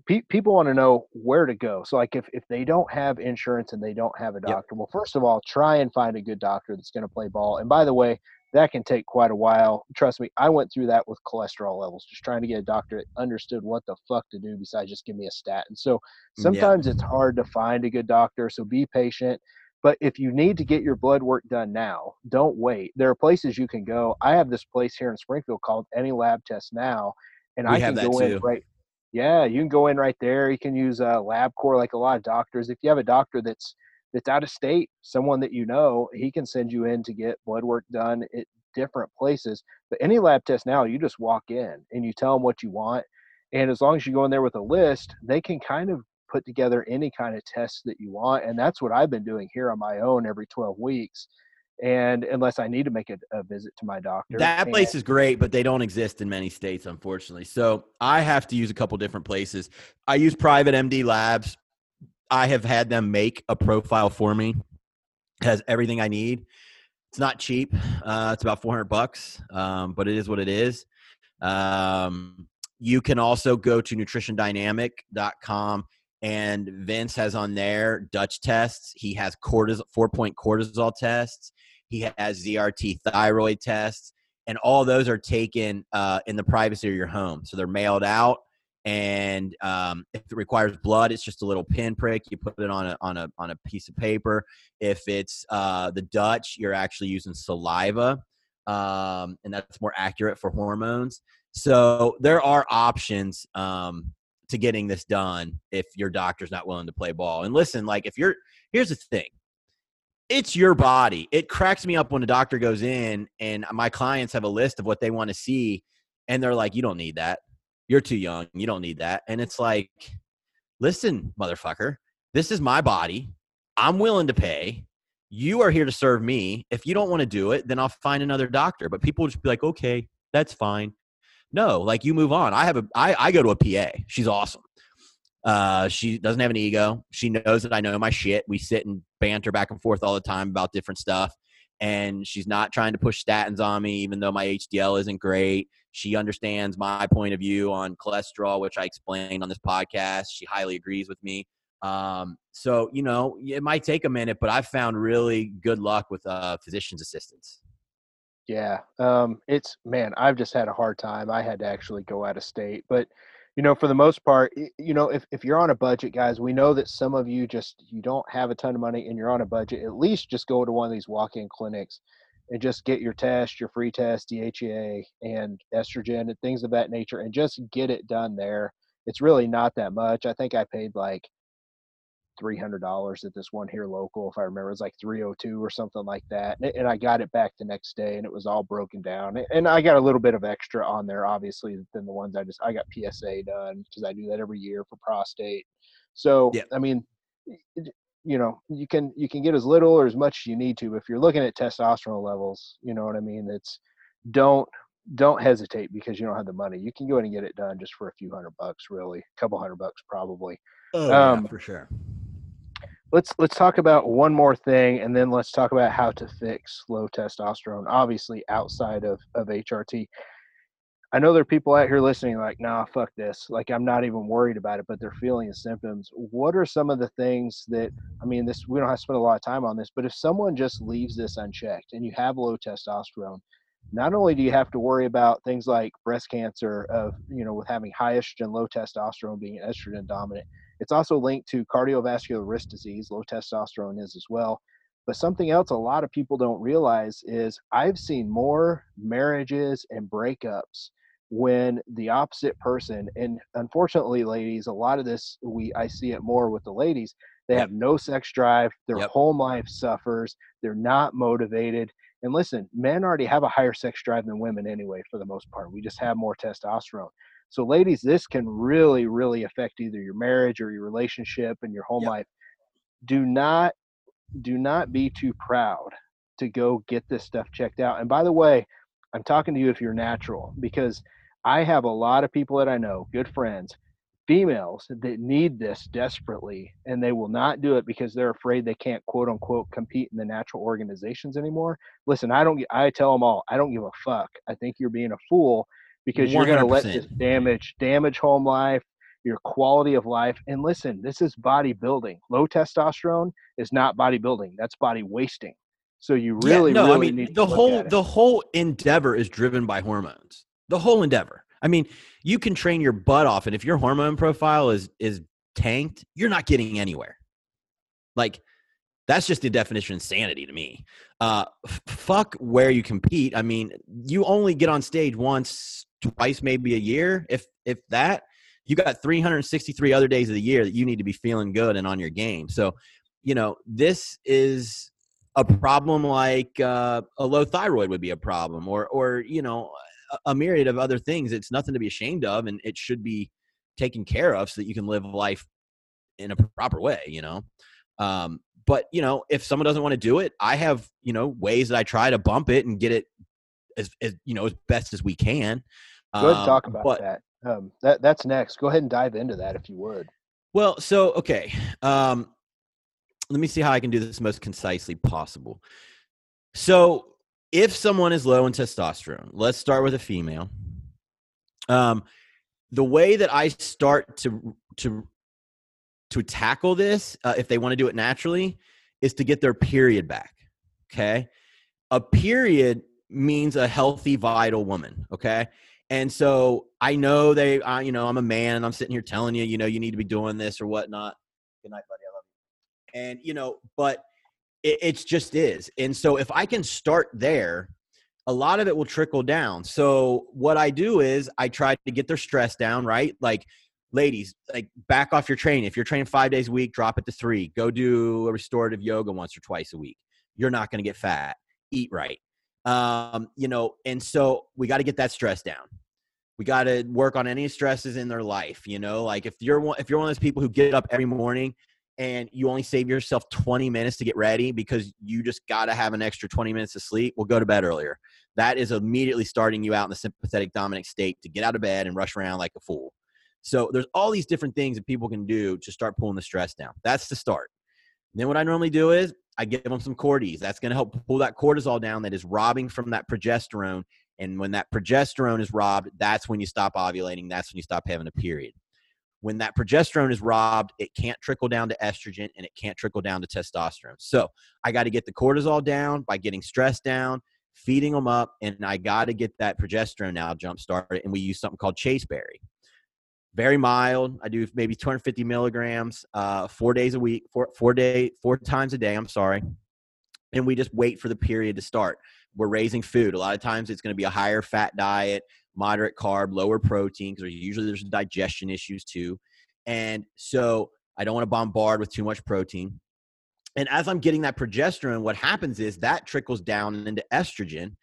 Pe- people want to know where to go. So like if if they don't have insurance and they don't have a Yep. doctor, well, first of all, try and find a good doctor that's going to play ball. And by the way, that can take quite a while. Trust me, I went through that with cholesterol levels, just trying to get a doctor that understood what the fuck to do besides just give me a statin. So mm, Yeah. sometimes it's hard to find a good doctor, so be patient. But if you need to get your blood work done now, don't wait. There are places you can go. I have this place here in Springfield called Any Lab Test Now, and We I can go too. in right. Yeah, you can go in right there. You can use a uh, LabCorp like a lot of doctors. If you have a doctor that's that's out of state, someone that you know, he can send you in to get blood work done at different places. But any lab test now, you just walk in and you tell them what you want, and as long as you go in there with a list, they can kind of put together any kind of tests that you want. And that's what I've been doing here on my own every 12 weeks. And unless I need to make a, a visit to my doctor, That and- place is great, but they don't exist in many states, unfortunately. So I have to use a couple different places. I use private MD labs. I have had them make a profile for me. It has everything I need. It's not cheap. Uh, it's about 400 bucks, um, but it is what it is. Um, you can also go to nutritiondynamic.com and Vince has on there Dutch tests. He has cortisol, four point cortisol tests. He has ZRT thyroid tests, and all those are taken uh, in the privacy of your home. So they're mailed out, and um, if it requires blood, it's just a little pinprick. You put it on a on a on a piece of paper. If it's uh, the Dutch, you're actually using saliva, um, and that's more accurate for hormones. So there are options um, to getting this done if your doctor's not willing to play ball. And listen, like if you're here's the thing. It's your body. It cracks me up when a doctor goes in and my clients have a list of what they want to see and they're like, "You don't need that. You're too young. You don't need that." And it's like, "Listen, motherfucker. This is my body. I'm willing to pay. You are here to serve me. If you don't want to do it, then I'll find another doctor." But people just be like, "Okay, that's fine." No, like you move on. I have a I, I go to a PA. She's awesome. Uh, she doesn't have an ego. She knows that I know my shit. We sit and banter back and forth all the time about different stuff. And she's not trying to push statins on me, even though my HDL isn't great. She understands my point of view on cholesterol, which I explained on this podcast. She highly agrees with me. Um, so, you know, it might take a minute, but I've found really good luck with uh, physician's assistants. Yeah, um, it's man, I've just had a hard time. I had to actually go out of state, but you know, for the most part, you know, if if you're on a budget, guys, we know that some of you just you don't have a ton of money and you're on a budget. At least just go to one of these walk-in clinics and just get your test, your free test, DHEA, and estrogen and things of that nature, and just get it done there. It's really not that much. I think I paid like three hundred dollars at this one here local, if I remember. It was like three oh two or something like that, and, and, I got it back the next day, and it was all broken down. And I got a little bit of extra on there, obviously, than the ones I just I got PSA done because I do that every year for prostate. So yeah. I mean, you know, you can you can get as little or as much as you need to. If you're looking at testosterone levels, you know what I mean. It's don't don't hesitate because you don't have the money. You can go in and get it done just for a few hundred bucks, really, a couple hundred bucks probably. Oh, um, yeah, for sure let's let's talk about one more thing and then let's talk about how to fix low testosterone obviously outside of of hrt i know there are people out here listening like nah fuck this like i'm not even worried about it but they're feeling the symptoms. What are some of the things that i mean this we don't have to spend a lot of time on this but if someone just leaves this unchecked and you have low testosterone not only do you have to worry about things like breast cancer of you know with having high estrogen low testosterone being estrogen dominant it's also linked to cardiovascular risk disease, low testosterone is as well. But something else a lot of people don't realize is I've seen more marriages and breakups when the opposite person and unfortunately ladies a lot of this we I see it more with the ladies they have no sex drive their yep. home life suffers they're not motivated and listen men already have a higher sex drive than women anyway for the most part we just have more testosterone so, ladies, this can really, really affect either your marriage or your relationship and your home yep. life. Do not, do not be too proud to go get this stuff checked out. And by the way, I'm talking to you if you're natural because I have a lot of people that I know, good friends, females that need this desperately and they will not do it because they're afraid they can't quote unquote compete in the natural organizations anymore. Listen, I don't I tell them all, I don't give a fuck. I think you're being a fool because you are going to let this damage damage home life your quality of life. And listen this is bodybuilding. Low testosterone is not bodybuilding. That's body wasting. So you really yeah, no, really I mean, the whole the whole endeavor is driven by hormones. The whole endeavor. I mean you can train your butt off and if your hormone profile is is tanked you're not getting anywhere. Like that's just the definition of insanity to me. Uh, f- fuck where you compete. I mean, you only get on stage once, twice, maybe a year, if if that. You got 363 other days of the year that you need to be feeling good and on your game. So, you know, this is a problem like uh, a low thyroid would be a problem, or or you know, a, myriad of other things. It's nothing to be ashamed of, and it should be taken care of so that you can live life in a proper way. You know. Um, but you know, if someone doesn't want to do it, I have you know ways that I try to bump it and get it as, as you know as best as we can. Go ahead um, talk about but, that. Um, that that's next. Go ahead and dive into that if you would. Well, so okay, um, let me see how I can do this most concisely possible. So, if someone is low in testosterone, let's start with a female. Um, the way that I start to to to tackle this, uh, if they want to do it naturally, is to get their period back. Okay. A period means a healthy, vital woman. Okay. And so I know they, uh, you know, I'm a man and I'm sitting here telling you, you know, you need to be doing this or whatnot. Good night, buddy. I love you. And, you know, but it, it just is. And so if I can start there, a lot of it will trickle down. So what I do is I try to get their stress down, right? Like ladies, like back off your training. If you're training five days a week, drop it to three. Go do a restorative yoga once or twice a week. You're not going to get fat. Eat right. Um, you know, and so we got to get that stress down. We got to work on any stresses in their life. You know, like if you're one, if you're one of those people who get up every morning and you only save yourself 20 minutes to get ready because you just got to have an extra 20 minutes of sleep, well, go to bed earlier. That is immediately starting you out in the sympathetic dominant state to get out of bed and rush around like a fool. So there's all these different things that people can do to start pulling the stress down. That's the start. then what I normally do is I give them some Cordy's. That's going to help pull that cortisol down that is robbing from that progesterone. And when that progesterone is robbed, that's when you stop ovulating. That's when you stop having a period. When that progesterone is robbed, it can't trickle down to estrogen and it can't trickle down to testosterone. So I got to get the cortisol down by getting stress down, feeding them up, and I got to get that progesterone now jump started. And we use something called chasteberry very mild. I do maybe 250 milligrams, uh, four days a week, four four day, four times a day. I'm sorry, and we just wait for the period to start. We're raising food. A lot of times it's going to be a higher fat diet, moderate carb, lower protein because usually there's digestion issues too, and so I don't want to bombard with too much protein. And as I'm getting that progesterone, what happens is that trickles down into estrogen.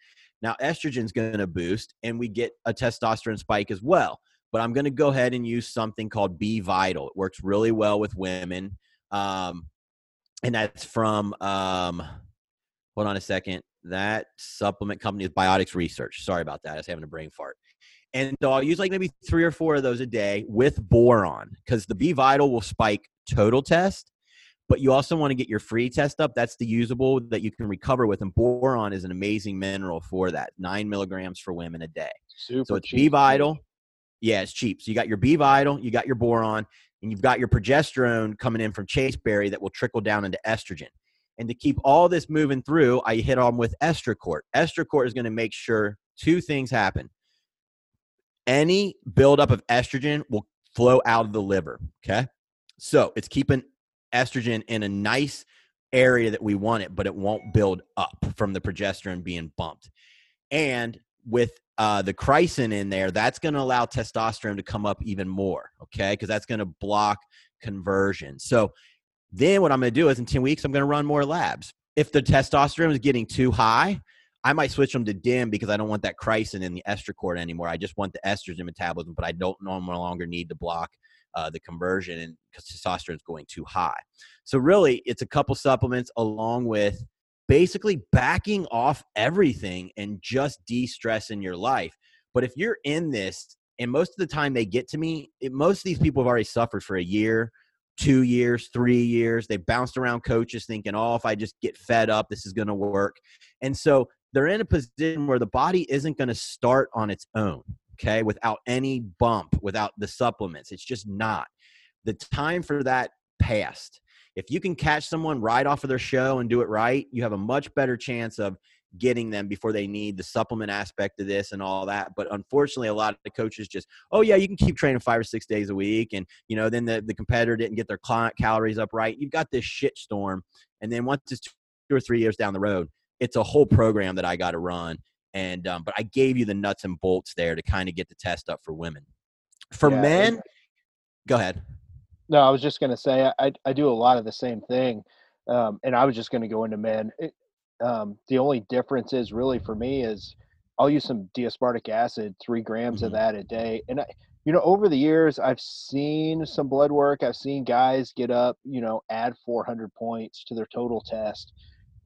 Now estrogen's going to boost, and we get a testosterone spike as well but I'm going to go ahead and use something called B Vital. It works really well with women. Um, and that's from, um, hold on a second. That supplement company is Biotics Research. Sorry about that. I was having a brain fart. And so I'll use like maybe three or four of those a day with boron because the B Vital will spike total test, but you also want to get your free test up. That's the usable that you can recover with. And boron is an amazing mineral for that. Nine milligrams for women a day. Super so it's cheap. B Vital. Yeah, it's cheap. So you got your B Vital, you got your boron, and you've got your progesterone coming in from chasteberry that will trickle down into estrogen. And to keep all this moving through, I hit on with estrocort. Estrocort is going to make sure two things happen. Any buildup of estrogen will flow out of the liver. Okay. So it's keeping estrogen in a nice area that we want it, but it won't build up from the progesterone being bumped. And with uh, the chrysin in there, that's going to allow testosterone to come up even more, okay? Because that's going to block conversion. So then what I'm going to do is in 10 weeks, I'm going to run more labs. If the testosterone is getting too high, I might switch them to DIM because I don't want that chrysin in the estrocort anymore. I just want the estrogen metabolism, but I don't no longer need to block uh, the conversion because testosterone is going too high. So really, it's a couple supplements along with basically backing off everything and just de-stress in your life. But if you're in this, and most of the time they get to me, it, most of these people have already suffered for a year, two years, three years. They bounced around coaches thinking, oh, if I just get fed up, this is going to work. And so they're in a position where the body isn't going to start on its own, okay, without any bump, without the supplements. It's just not. The time for that passed if you can catch someone right off of their show and do it right, you have a much better chance of getting them before they need the supplement aspect of this and all that. But unfortunately, a lot of the coaches just, oh yeah, you can keep training five or six days a week, and you know, then the, the competitor didn't get their client calories up right. You've got this shit storm, and then once it's two or three years down the road, it's a whole program that I got to run. And um, but I gave you the nuts and bolts there to kind of get the test up for women. For Yeah, men, go ahead. No, I was just going to say I, I do a lot of the same thing, um, and I was just going to go into men. It, um, the only difference is really for me is I'll use some D-aspartic acid, three grams Mhm. of that a day, and I, you know, over the years I've seen some blood work. I've seen guys get up, you know, add 400 points to their total test,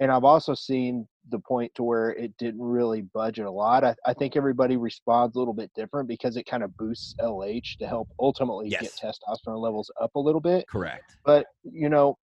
and I've also seen the point to where it didn't really budget a lot. I, I think everybody responds a little bit different because it kind of boosts LH to help ultimately Yes. get testosterone levels up a little bit. Correct. But you know,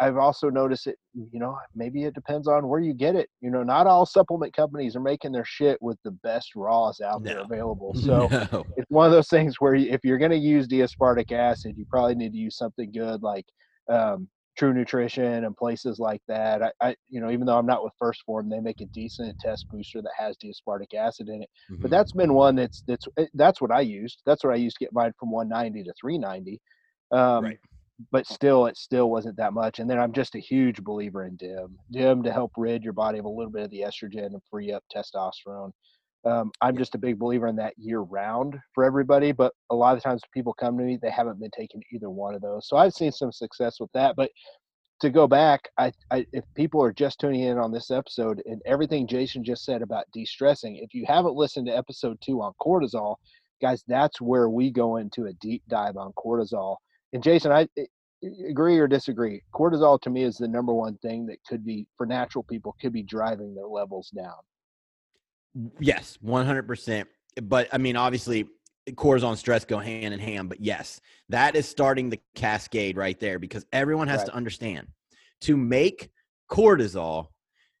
I've also noticed it. You know, maybe it depends on where you get it. You know, not all supplement companies are making their shit with the best raws out there available. So no. it's one of those things where if you're going to use D-aspartic acid, you probably need to use something good like um, True Nutrition and places like that. I, I, you know, even though I'm not with 1st Phorm, they make a decent test booster that has D-aspartic acid in it. But Mhm. that's been one that's that's eh, that's what I used. That's what I used to get mine from 190 to 390. Um, Right. But still, it still wasn't that much. And then I'm just a huge believer in DIM. DIM to help rid your body of a little bit of the estrogen and free up testosterone. Um, I'm just a big believer in that year round for everybody, but a lot of times people come to me, they haven't been taking either one of those. So I've seen some success with that. But to go back, I, I if people are just tuning in on this episode and everything Jason just said about de-stressing, if you haven't listened to episode two on cortisol, guys, that's where we go into a deep dive on cortisol. And Jason, I agree or disagree. Cortisol to me is the number one thing that could be for natural people could be driving their levels down. Yes, 100%. But I mean, obviously, cortisol and stress go hand in hand. But yes, that is starting the cascade right there because everyone has right. to understand to make cortisol,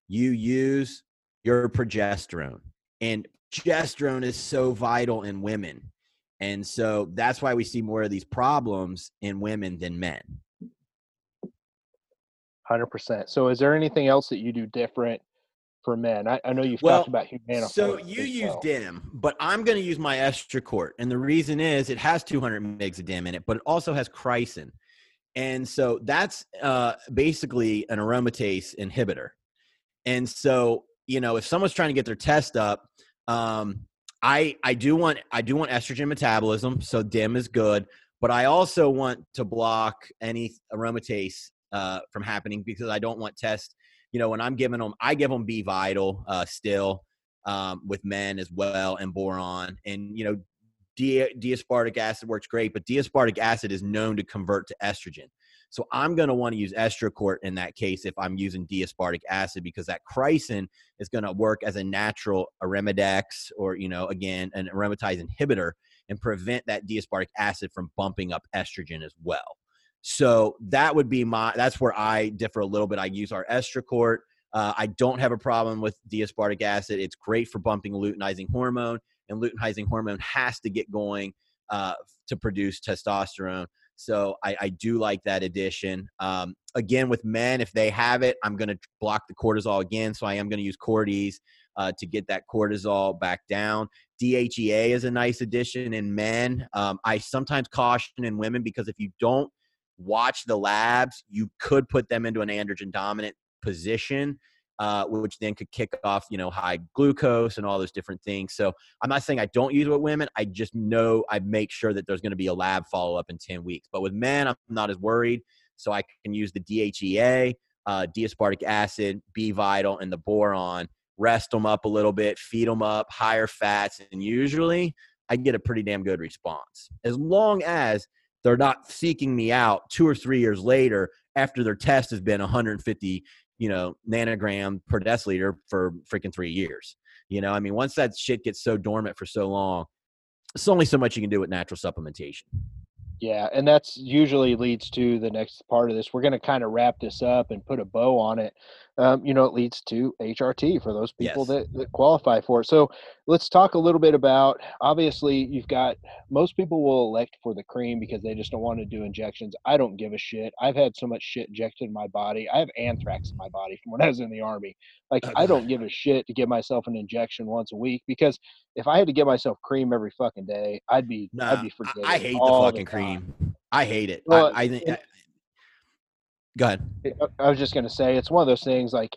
you use your progesterone. And progesterone is so vital in women. And so that's why we see more of these problems in women than men. 100%. So is there anything else that you do different for men? I, I know you've well, talked about Humana. So you use well. DIM, but I'm going to use my Estracort, And the reason is it has 200 megs of DIM in it, but it also has Chrysin. And so that's uh, basically an aromatase inhibitor. And so, you know, if someone's trying to get their test up, um, I I do want I do want estrogen metabolism, so DIM is good, but I also want to block any aromatase uh, from happening because I don't want test. You know, when I'm giving them, I give them B vital uh, still um, with men as well and boron, and you know, D- D-aspartic acid works great, but D-aspartic acid is known to convert to estrogen. So I'm going to want to use Estracort in that case if I'm using D-aspartic acid because that chrysin is going to work as a natural arimidex or, you know, again, an aromatase inhibitor and prevent that D-aspartic acid from bumping up estrogen as well. So that would be my, that's where I differ a little bit. I use our estracort. Uh, I don't have a problem with D-aspartic acid. It's great for bumping luteinizing hormone, and luteinizing hormone has to get going uh, to produce testosterone. So I, I do like that addition. Um, again, with men, if they have it, I'm going to block the cortisol again. So I am going to use Cordy's uh, to get that cortisol back down. DHEA is a nice addition in men. Um, I sometimes caution in women because if you don't watch the labs, you could put them into an androgen dominant position uh, which then could kick off, you know, high glucose and all those different things. So I'm not saying I don't use it with women. I just know I make sure that there's going to be a lab follow up in 10 weeks. But with men, I'm not as worried. So I can use the DHEA, uh, D-aspartic acid, B vital, and the boron, rest them up a little bit, feed them up, higher fats, and usually I get a pretty damn good response. As long as they're not seeking me out two or three years later after their test has been 150 you know, nanogram per deciliter for freaking three years. You know, I mean, once that shit gets so dormant for so long, it's only so much you can do with natural supplementation. Yeah, and that's usually leads to the next part of this. We're going to kind of wrap this up and put a bow on it. Um, you know, it leads to HRT for those people yes. that, that qualify for it. So let's talk a little bit about. Obviously, you've got most people will elect for the cream because they just don't want to do injections. I don't give a shit. I've had so much shit injected in my body. I have anthrax in my body from when I was in the army. Like I don't give a shit to give myself an injection once a week because if I had to give myself cream every fucking day, I'd be nah, I'd be forgetting. I, I hate the fucking the cream. I hate it. Well, I, I think. Go ahead. I was just going to say it's one of those things like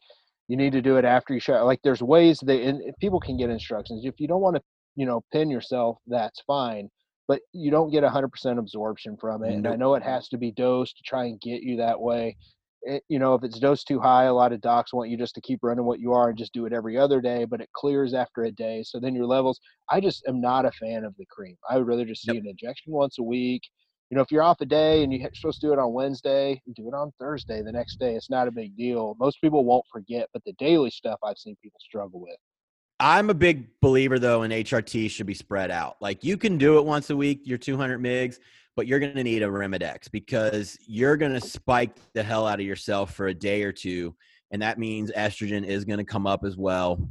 you need to do it after you shower. Like there's ways that and people can get instructions. If you don't want to, you know, pin yourself, that's fine. But you don't get 100% absorption from it. Nope. And I know it has to be dosed to try and get you that way. It, you know, if it's dosed too high, a lot of docs want you just to keep running what you are and just do it every other day, but it clears after a day. So then your levels, I just am not a fan of the cream. I would rather just see yep. an injection once a week you know, if you're off a day and you're supposed to do it on Wednesday, do it on Thursday the next day. It's not a big deal. Most people won't forget, but the daily stuff I've seen people struggle with. I'm a big believer though in HRT should be spread out. Like you can do it once a week, your 200 migs, but you're going to need a Arimidex because you're going to spike the hell out of yourself for a day or two. And that means estrogen is going to come up as well.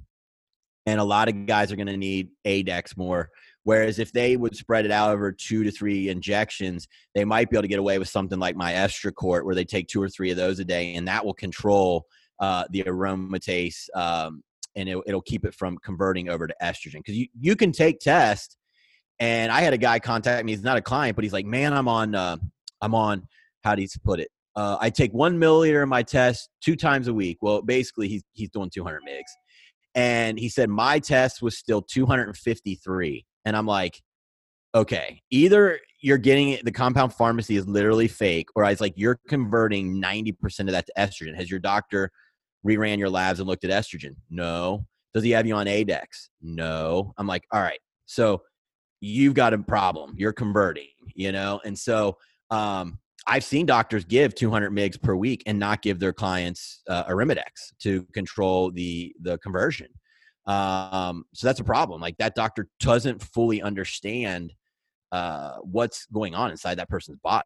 And a lot of guys are going to need ADEX more Whereas if they would spread it out over two to three injections, they might be able to get away with something like my Estracort, where they take two or three of those a day, and that will control uh, the aromatase um, and it, will keep it from converting over to estrogen. Because you, you can take test, and I had a guy contact me. He's not a client, but he's like, "Man, I'm on. Uh, I'm on. How do you put it? Uh, I take one milliliter of my test two times a week. Well, basically, he's he's doing 200 mgs." And he said, My test was still 253. And I'm like, okay, either you're getting the compound pharmacy is literally fake, or it's like you're converting 90% of that to estrogen. Has your doctor reran your labs and looked at estrogen? No. Does he have you on ADEX? No. I'm like, all right. So you've got a problem. You're converting, you know? And so um, I've seen doctors give 200 mgs per week and not give their clients uh, Arimidex to control the the conversion. Um, so that's a problem. Like that doctor doesn't fully understand uh, what's going on inside that person's body.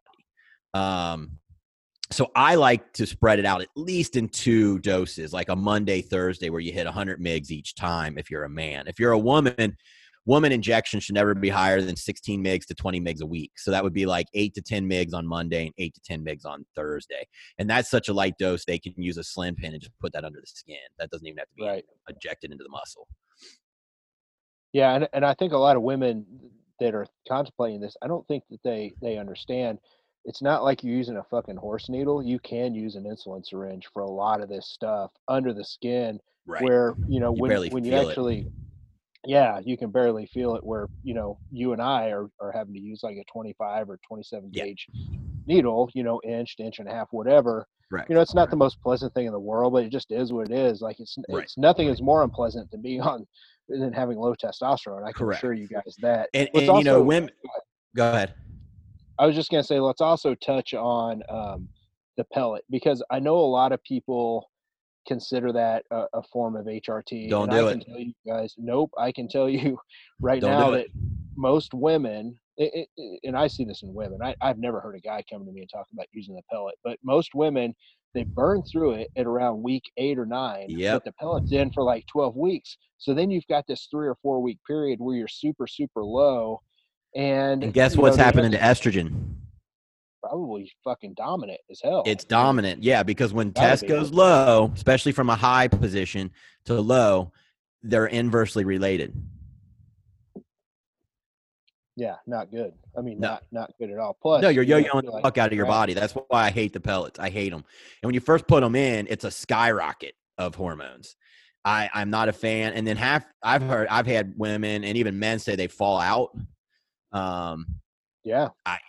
Um, so I like to spread it out at least in two doses, like a Monday, Thursday, where you hit 100 mgs each time. If you're a man, if you're a woman, woman injection should never be higher than 16 mgs to 20 mgs a week. So that would be like eight to 10 mgs on Monday and eight to 10 mgs on Thursday. And that's such a light dose, they can use a slim pin and just put that under the skin. That doesn't even have to be right. injected into the muscle. Yeah. And, and I think a lot of women that are contemplating this, I don't think that they, they understand it's not like you're using a fucking horse needle. You can use an insulin syringe for a lot of this stuff under the skin right. where, you know, you when, when you actually, it yeah, you can barely feel it. Where you know you and I are, are having to use like a 25 or 27 yeah. gauge needle, you know, inch, inch and a half, whatever. Right. You know, it's not the most pleasant thing in the world, but it just is what it is. Like it's right. it's nothing is more unpleasant than being on than having low testosterone. I can Correct. assure you guys that. And, and also, you know, women. Go ahead. I was just gonna say, let's also touch on um, the pellet because I know a lot of people consider that a, a form of HRT. Don't and do I it. Can tell you guys, nope. I can tell you right Don't now that most women, it, it, and I see this in women. I, I've never heard a guy come to me and talk about using the pellet, but most women they burn through it at around week eight or nine. Yeah. But the pellet's in for like twelve weeks. So then you've got this three or four week period where you're super super low. And, and guess what's know, happening to estrogen? Probably fucking dominant as hell. It's dominant, yeah, because when test goes low, especially from a high position to low, they're inversely related. Yeah, not good. I mean, no. not not good at all. Plus, no, you're yo-yoing the like, fuck out of your body. That's why I hate the pellets. I hate them. And when you first put them in, it's a skyrocket of hormones. I I'm not a fan. And then half I've heard I've had women and even men say they fall out. Um, yeah. I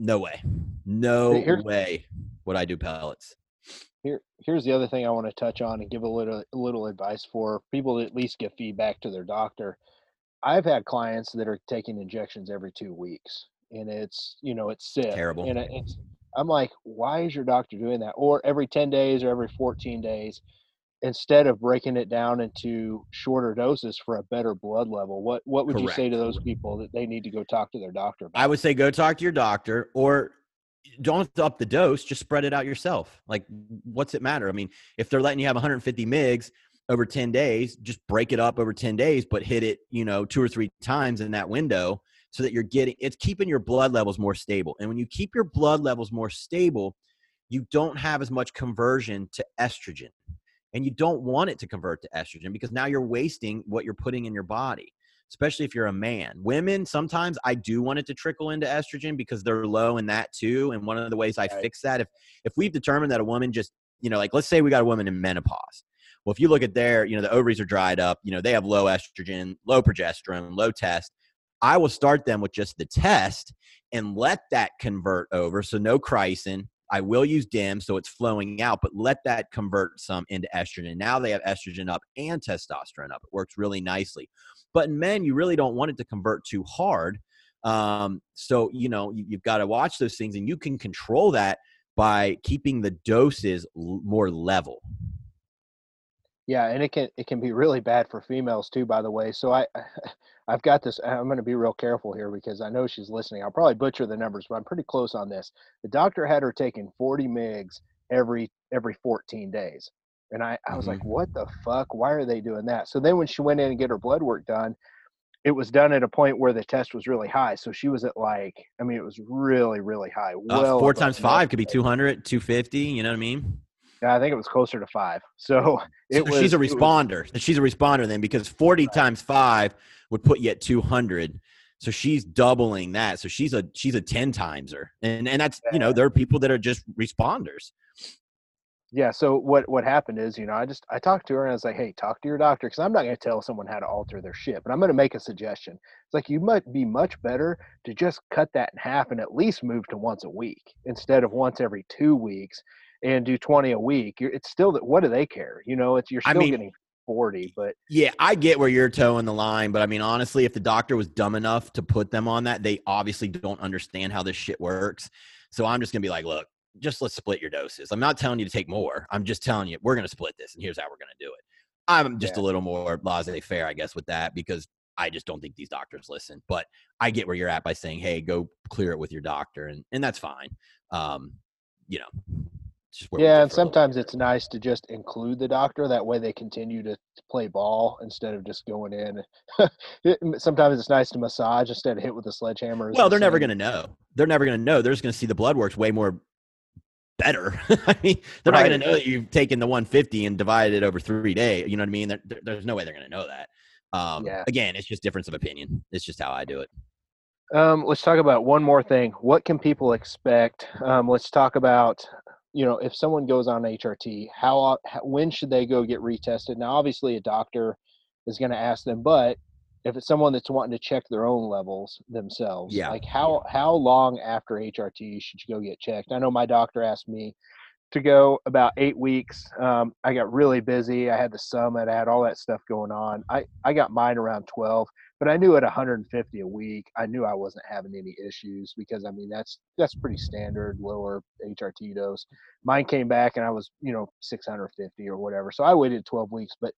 no way. No Here's, way would I do pellets. Here, here's the other thing I want to touch on and give a little a little advice for people to at least give feedback to their doctor. I've had clients that are taking injections every two weeks, and it's you know it's sick. Terrible. And it's I'm like, why is your doctor doing that? Or every 10 days or every 14 days instead of breaking it down into shorter doses for a better blood level what what would Correct. you say to those people that they need to go talk to their doctor about? i would say go talk to your doctor or don't up the dose just spread it out yourself like what's it matter i mean if they're letting you have 150 mgs over 10 days just break it up over 10 days but hit it you know two or three times in that window so that you're getting it's keeping your blood levels more stable and when you keep your blood levels more stable you don't have as much conversion to estrogen and you don't want it to convert to estrogen because now you're wasting what you're putting in your body especially if you're a man. Women sometimes i do want it to trickle into estrogen because they're low in that too and one of the ways i right. fix that if if we've determined that a woman just you know like let's say we got a woman in menopause. Well if you look at their you know the ovaries are dried up you know they have low estrogen low progesterone low test. I will start them with just the test and let that convert over so no chrysin I will use DIM so it's flowing out, but let that convert some into estrogen. Now they have estrogen up and testosterone up. It works really nicely. But in men, you really don't want it to convert too hard. Um, so, you know, you, have got to watch those things and you can control that by keeping the doses l- more level. Yeah, and it can it can be really bad for females too. By the way, so I I've got this. I'm going to be real careful here because I know she's listening. I'll probably butcher the numbers, but I'm pretty close on this. The doctor had her taking 40 mgs every every 14 days, and I I was mm-hmm. like, what the fuck? Why are they doing that? So then when she went in and get her blood work done, it was done at a point where the test was really high. So she was at like, I mean, it was really really high. Uh, well, uh, four times five could be 200, 250. You know what I mean? Yeah, I think it was closer to five. So it so was. She's a responder. Was, she's a responder then because 40 right. times five would put you at 200. So she's doubling that. So she's a she's a 10 timeser. And and that's, you know, there are people that are just responders. Yeah. So what what happened is, you know, I just I talked to her and I was like, hey, talk to your doctor because I'm not going to tell someone how to alter their shit, but I'm going to make a suggestion. It's like you might be much better to just cut that in half and at least move to once a week instead of once every two weeks and do 20 a week. You're, it's still that. What do they care? You know, it's you're I still mean- getting 40, but Yeah, I get where you're towing the line, but I mean, honestly, if the doctor was dumb enough to put them on that, they obviously don't understand how this shit works. So I'm just gonna be like, look, just let's split your doses. I'm not telling you to take more. I'm just telling you we're gonna split this, and here's how we're gonna do it. I'm just a little more laissez-faire, I guess, with that because I just don't think these doctors listen. But I get where you're at by saying, hey, go clear it with your doctor, and and that's fine. Um, you know, yeah, and differ a little sometimes it's nice to just include the doctor. That way they continue to, play ball instead of just going in. Sometimes it's nice to massage instead of hit with a sledgehammer. Well, the they're never going to know. They're never going to know. They're just going to see the blood works way more better. I mean, they're not going to know that you've taken the 150 and divided it over three days. You know what I mean? There- there's no way they're going to know that. Um, Yeah. Again, it's just difference of opinion. It's just how I do it. Um, let's talk about one more thing. What can people expect? Um, let's talk about, you know, if someone goes on HRT, how, how when should they go get retested? Now, obviously, a doctor is going to ask them, but if it's someone that's wanting to check their own levels themselves, Yeah. like how how long after HRT should you go get checked? I know my doctor asked me to go about eight weeks. Um, I got really busy. I had the summit. I had all that stuff going on. I I got mine around twelve but I knew at 150 a week, I knew I wasn't having any issues because I mean that's that's pretty standard lower HRT dose. Mine came back and I was you know 650 or whatever, so I waited 12 weeks. But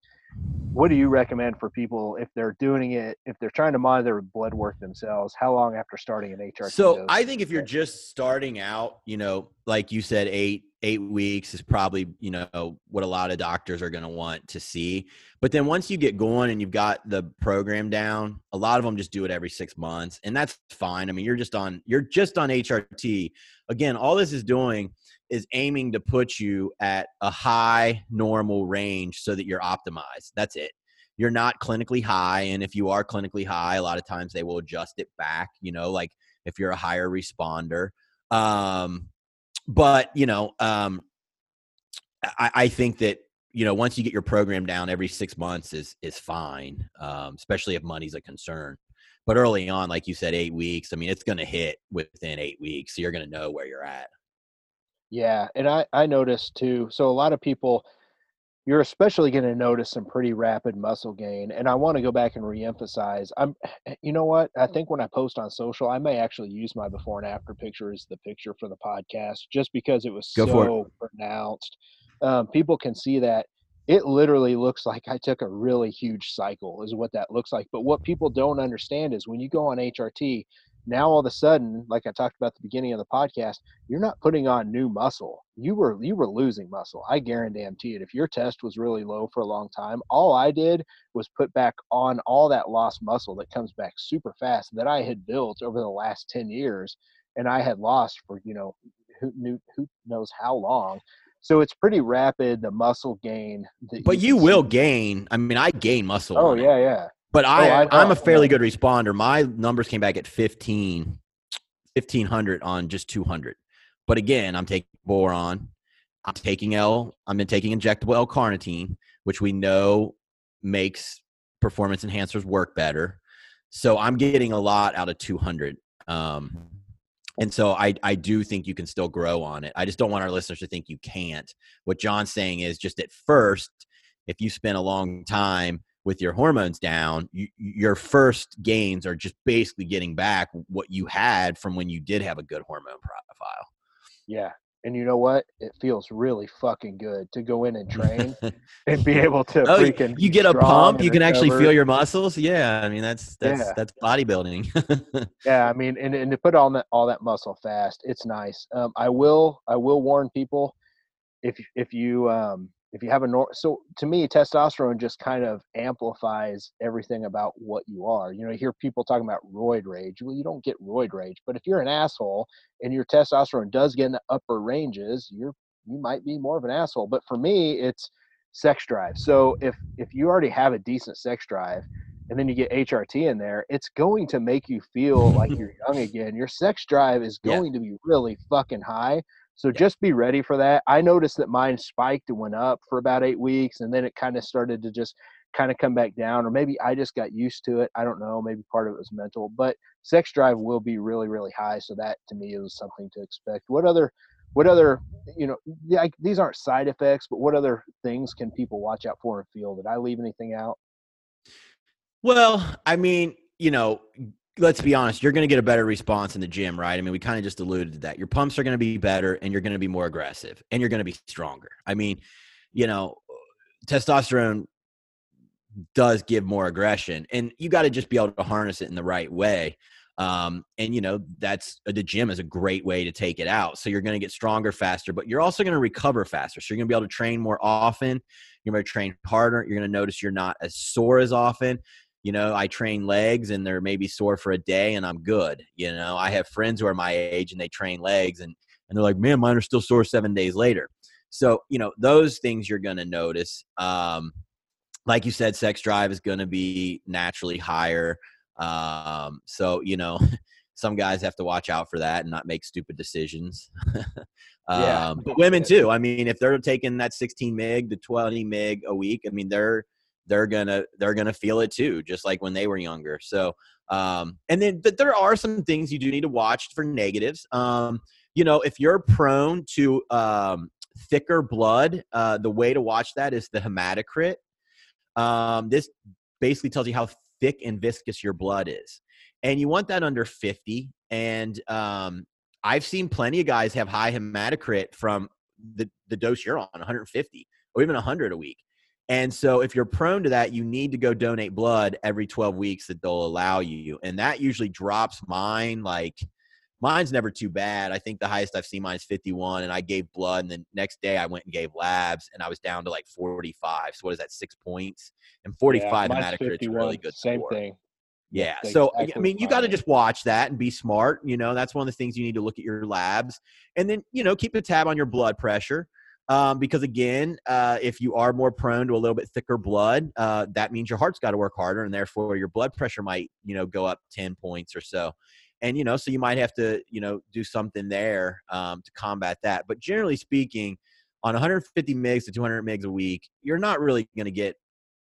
what do you recommend for people if they're doing it if they're trying to monitor blood work themselves? How long after starting an HRT? So dose? I think if you're just starting out, you know, like you said, eight eight weeks is probably you know what a lot of doctors are going to want to see. But then once you get going and you've got the program down, a lot of them just do it every six months, and that's fine. I mean, you're just on you're just on HRT. Again, all this is doing is aiming to put you at a high normal range so that you're optimized. That's it. You're not clinically high, and if you are clinically high, a lot of times they will adjust it back. You know, like if you're a higher responder. Um, but you know, um, I, I think that you know once you get your program down, every six months is is fine, um, especially if money's a concern. But early on, like you said, eight weeks. I mean, it's going to hit within eight weeks, so you're going to know where you're at. Yeah, and I I noticed too. So a lot of people, you're especially going to notice some pretty rapid muscle gain. And I want to go back and reemphasize. I'm, you know what? I think when I post on social, I may actually use my before and after picture as the picture for the podcast, just because it was Go for it. so pronounced. Um, people can see that it literally looks like I took a really huge cycle, is what that looks like. But what people don't understand is when you go on HRT, now all of a sudden, like I talked about at the beginning of the podcast, you're not putting on new muscle. You were you were losing muscle. I guarantee it. If your test was really low for a long time, all I did was put back on all that lost muscle that comes back super fast that I had built over the last 10 years and I had lost for, you know, who knew who knows how long. So it's pretty rapid the muscle gain that But you can will gain. I mean, I gain muscle. Oh yeah, yeah. But I, I I'm a fairly good responder. My numbers came back at 15, 1500 on just 200. But again, I'm taking boron. I'm taking L. I've been taking injectable L-carnitine, which we know makes performance enhancers work better. So I'm getting a lot out of 200. Um, and so I, I do think you can still grow on it. I just don't want our listeners to think you can't. What John's saying is just at first, if you spend a long time with your hormones down, you, your first gains are just basically getting back what you had from when you did have a good hormone profile. Yeah. And you know what? It feels really fucking good to go in and train and be able to oh, you- freaking you get a pump, you can actually feel your muscles. Yeah, I mean that's that's Yeah. that's bodybuilding. Yeah, I mean, and, and to put all that all that muscle fast, it's nice. Um, I will I will warn people if if you um, if you have a nor- so to me testosterone just kind of amplifies everything about what you are. You know, you hear people talking about roid rage. Well, you don't get roid rage, but if you're an asshole and your testosterone does get in the upper ranges, you're you might be more of an asshole. But for me, it's sex drive. So if if you already have a decent sex drive and then you get HRT in there, it's going to make you feel like you're young again. Your sex drive is Yeah. going to be really fucking high. So just be ready for that. I noticed that mine spiked and went up for about eight weeks, and then it kind of started to just kind of come back down, or maybe I just got used to it. I don't know. Maybe part of it was mental, but sex drive will be really, really high. So that to me is something to expect. What other, what other, you know, yeah, these aren't side effects, but what other things can people watch out for and feel? Did I leave anything out? Well, I mean, you know, let's be honest, you're going to get a better response in the gym, right? I mean, we kind of just alluded to that. Your pumps are going to be better and you're going to be more aggressive and you're going to be stronger. I mean, you know, testosterone does give more aggression and you got to just be able to harness it in the right way. Um, and you know, that's uh, the gym is a great way to take it out. So you're going to get stronger faster, but you're also going to recover faster. So you're going to be able to train more often. You're going to train harder. You're going to notice you're not as sore as often you know i train legs and they're maybe sore for a day and i'm good you know? I have friends who are my age and they train legs and and they're like man mine are still sore seven days later. So you know those things you're going to notice um like you said sex drive is going to be naturally higher um so you know some guys have to watch out for that and not make stupid decisions. Yeah. um but women too i mean if they're taking that 16 mig to 20 mig a week i mean they're they're gonna they're gonna feel it too, just like when they were younger. So, um, and then but there are some things you do need to watch for negatives. Um, you know, if you're prone to um, thicker blood, uh, the way to watch that is the hematocrit. Um, this basically tells you how thick and viscous your blood is, and you want that under 50. And um, I've seen plenty of guys have high hematocrit from the the dose you're on, 150 or even 100 a week. And so, if you're prone to that, you need to go donate blood every 12 weeks that they'll allow you. And that usually drops mine. Like, mine's never too bad. I think the highest I've seen mine is 51. And I gave blood. And the next day I went and gave labs and I was down to like 45. So, what is that, six points? And 45 yeah, hematocrit's really good. Same score. thing. Yeah. That's So, I mean, you got to just watch that and be smart. You know, that's one of the things you need to look at your labs and then, you know, keep a tab on your blood pressure. Um, because again, uh, if you are more prone to a little bit thicker blood, uh, that means your heart's got to work harder, and therefore your blood pressure might, you know, go up ten points or so. And you know, so you might have to, you know, do something there um, to combat that. But generally speaking, on 150 mgs to 200 mgs a week, you're not really going to get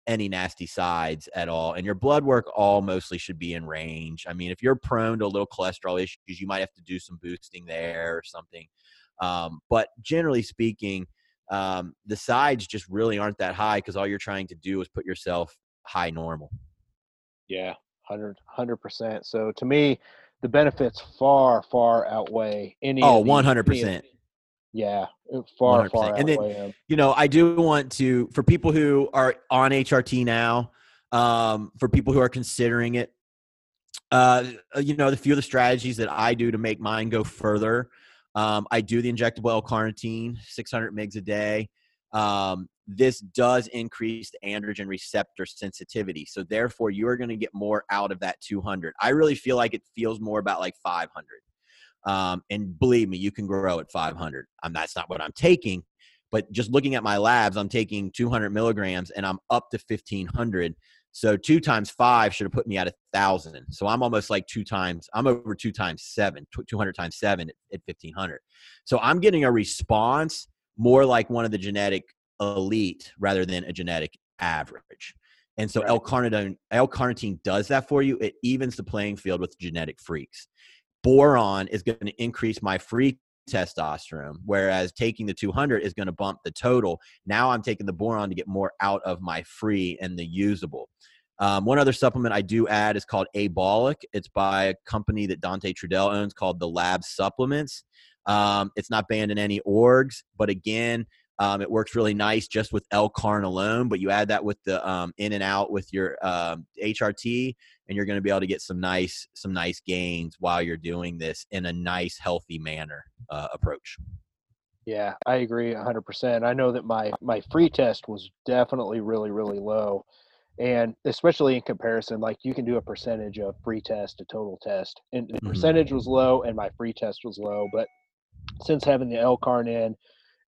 any nasty sides at all, and your blood work all mostly should be in range. I mean, if you're prone to a little cholesterol issues, you might have to do some boosting there or something. Um, but generally speaking, um, the sides just really aren't that high because all you're trying to do is put yourself high normal. Yeah, 100 percent. So to me, the benefits far, far outweigh any. Oh, one hundred percent. Yeah, far, 100%. far And then- outweigh them. You know, I do want to for people who are on HRT now, um, for people who are considering it. Uh, you know, the few of the strategies that I do to make mine go further. Um, I do the injectable L-carnitine, 600 mgs a day. Um, this does increase the androgen receptor sensitivity, so therefore you are going to get more out of that 200. I really feel like it feels more about like 500. Um, and believe me, you can grow at 500. Um, that's not what I'm taking, but just looking at my labs, I'm taking 200 milligrams and I'm up to 1500. So two times five should have put me at a thousand. So I'm almost like two times. I'm over two times seven, 200 times seven at, at 1500. So I'm getting a response more like one of the genetic elite rather than a genetic average. And so Right. L-carnitine, L-carnitine does that for you. It evens the playing field with genetic freaks. Boron is going to increase my free testosterone, whereas taking the 200 is going to bump the total. Now I'm taking the boron to get more out of my free and the usable. Um, one other supplement I do add is called Abolic. It's by a company that Dante Trudel owns called the Lab Supplements. Um, it's not banned in any orgs, but again, um, it works really nice just with L-carn alone. But you add that with the um, in and out with your um, HRT, and you're going to be able to get some nice some nice gains while you're doing this in a nice, healthy manner uh, approach. Yeah, I agree 100%. I know that my my free test was definitely really really low. And especially in comparison, like you can do a percentage of free test to total test. And the Mhm. percentage was low and my free test was low, but since having the L-carn in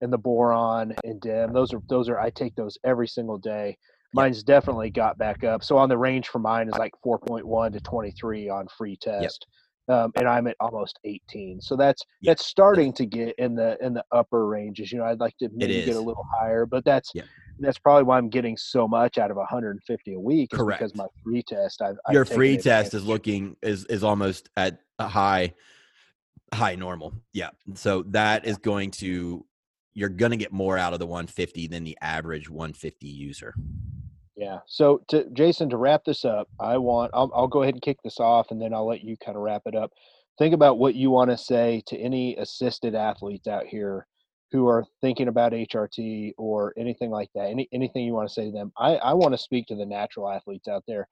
and the boron and DIM, those are those are I take those every single day. Mine's definitely got back up. So on the range for mine is like 4.1 to 23 on free test. um, and I'm at almost 18. So that's Yeah. that's starting to get in the in the upper ranges. You know, I'd like to maybe get a little higher, but that's Yeah. that's probably why I'm getting so much out of 150 a week. Is Correct. Because my free test, I've, I've Your free test is looking is is almost at a high high normal. Yeah. So that is going to you're going to get more out of the 150 than the average 150 user. Yeah. So, to Jason, to wrap this up, I want I'll, I'll go ahead and kick this off, and then I'll let you kind of wrap it up. Think about what you want to say to any assisted athletes out here who are thinking about HRT or anything like that. Any anything you want to say to them? I I want to speak to the natural athletes out there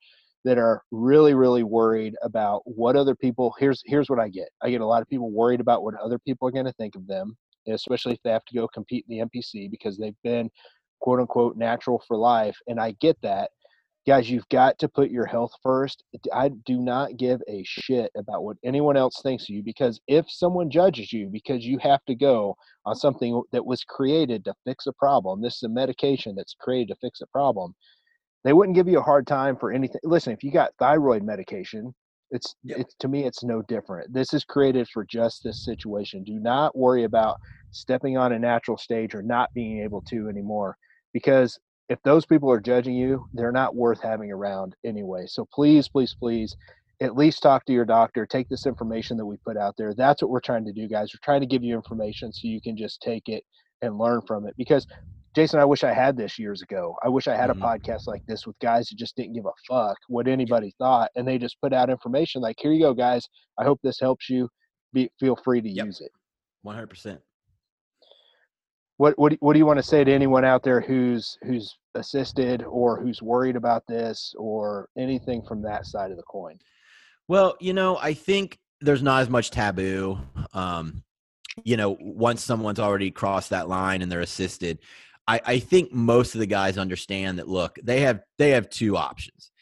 that are really really worried about what other people. Here's here's what I get. I get a lot of people worried about what other people are going to think of them, especially if they have to go compete in the NPC because they've been quote unquote natural for life. And I get that. Guys, you've got to put your health first. I do not give a shit about what anyone else thinks of you because if someone judges you because you have to go on something that was created to fix a problem, this is a medication that's created to fix a problem, they wouldn't give you a hard time for anything. Listen, if you got thyroid medication, it's Yep. it's to me it's no different. This is created for just this situation. Do not worry about stepping on a natural stage or not being able to anymore because if those people are judging you, they're not worth having around anyway. So please, please, please, at least talk to your doctor. Take this information that we put out there. That's what we're trying to do, guys. We're trying to give you information so you can just take it and learn from it. Because, Jason, I wish I had this years ago. I wish I had Mhm. a podcast like this with guys who just didn't give a fuck what anybody thought, and they just put out information like, "Here you go, guys. I hope this helps you. Be feel free to Yep. use it." 100%. what what do- what do you want to say to anyone out there who's who's assisted or who's worried about this or anything from that side of the coin? Well, you know, I think there's not as much taboo. Um, you know, once someone's already crossed that line and they're assisted, I, I think most of the guys understand that. Look, they have they have two options.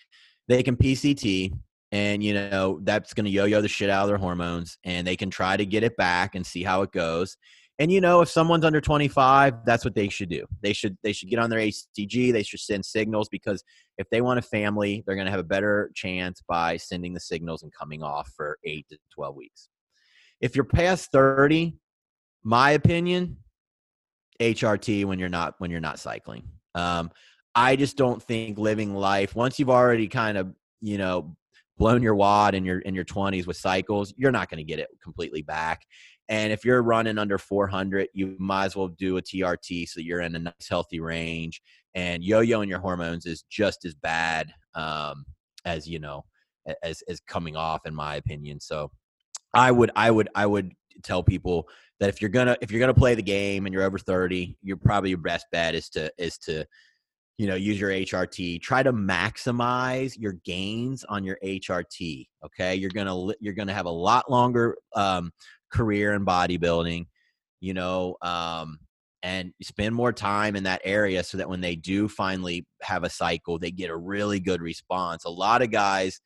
They can PCT, and you know that's going to yo-yo the shit out of their hormones, and they can try to get it back and see how it goes. And you know, if someone's under 25, that's what they should do. They should they should get on their HCG. They should send signals because if they want a family, they're going to have a better chance by sending the signals and coming off for eight to 12 weeks. If you're past 30, my opinion, HRT when you're not when you're not cycling. Um, I just don't think living life once you've already kind of you know blown your wad in your in your 20s with cycles, you're not going to get it completely back. And if you're running under 400, you might as well do a TRT so you're in a nice healthy range. And yo-yoing your hormones is just as bad um, as you know as as coming off, in my opinion. So I would I would I would tell people that if you're gonna if you're gonna play the game and you're over 30, you're probably your best bet is to is to you know use your HRT. Try to maximize your gains on your HRT. Okay, you're gonna you're gonna have a lot longer um, career in bodybuilding. You know, um, and spend more time in that area so that when they do finally have a cycle, they get a really good response. A lot of guys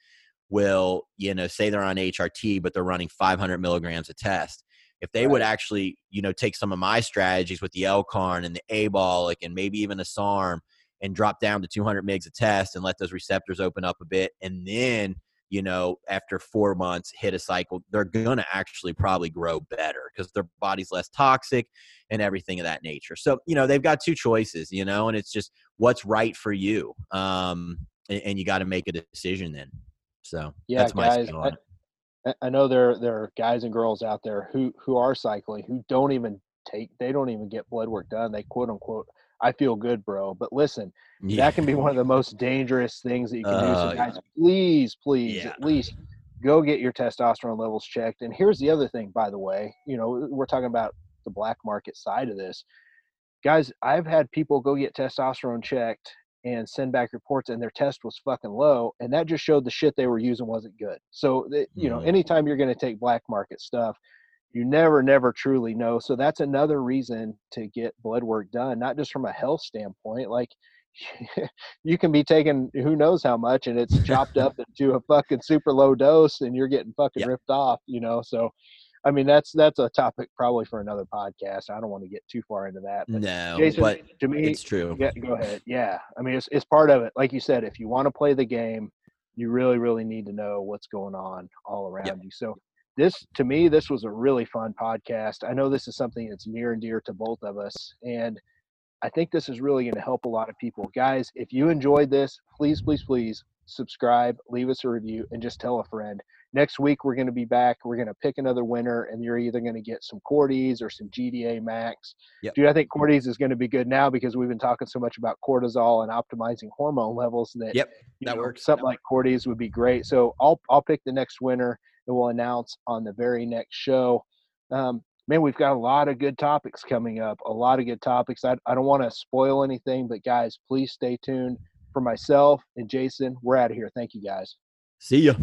will, you know, say they're on HRT, but they're running 500 milligrams a test. If they would actually, you know, take some of my strategies with the L-Carn and the Abolic and maybe even a SARM and drop down to 200 mgs a test and let those receptors open up a bit, and then, you know, after four months hit a cycle, they're gonna actually probably grow better because their body's less toxic and everything of that nature. So, you know, they've got two choices, you know, and it's just what's right for you. Um, and, and you got to make a decision then. So Yeah, that's my guys. spin on it. I, I know there there are guys and girls out there who who are cycling who don't even take they don't even get blood work done. They quote unquote I feel good, bro. But listen, Yeah. that can be one of the most dangerous things that you can do. Uh, So guys, please, please, yeah. at least go get your testosterone levels checked. And here's the other thing, by the way, you know, we're talking about the black market side of this. Guys, I've had people go get testosterone checked and send back reports and their test was fucking low and that just showed the shit they were using wasn't good. So, that, you know, anytime you're going to take black market stuff, you never never truly know so that's another reason to get blood work done not just from a health standpoint like you can be taking who knows how much and it's chopped up into a fucking super low dose and you're getting fucking Yep. ripped off you know so i mean that's that's a topic probably for another podcast i don't want to get too far into that but no, jason but to me it's true. yeah, go ahead. Yeah, I mean, it's it's part of it. Like you said, if you want to play the game, you really, really need to know what's going on all around you. So, this to me this was a really fun podcast i know this is something that's near and dear to both of us and i think this is really going to help a lot of people guys if you enjoyed this please please please subscribe leave us a review and just tell a friend next week we're going to be back we're going to pick another winner and you're either going to get some cordy's or some gda max. Yep. dude i think cordy's is going to be good now because we've been talking so much about cortisol and optimizing hormone levels that Yep, that know, works. something like cordy's would be great. So i'll i'll pick the next winner and we'll announce on the very next show. Um, man we've got a lot of good topics coming up a lot of good topics. I, I don't want to spoil anything but guys please stay tuned for myself and jason. We're out of here. Thank you guys. See ya.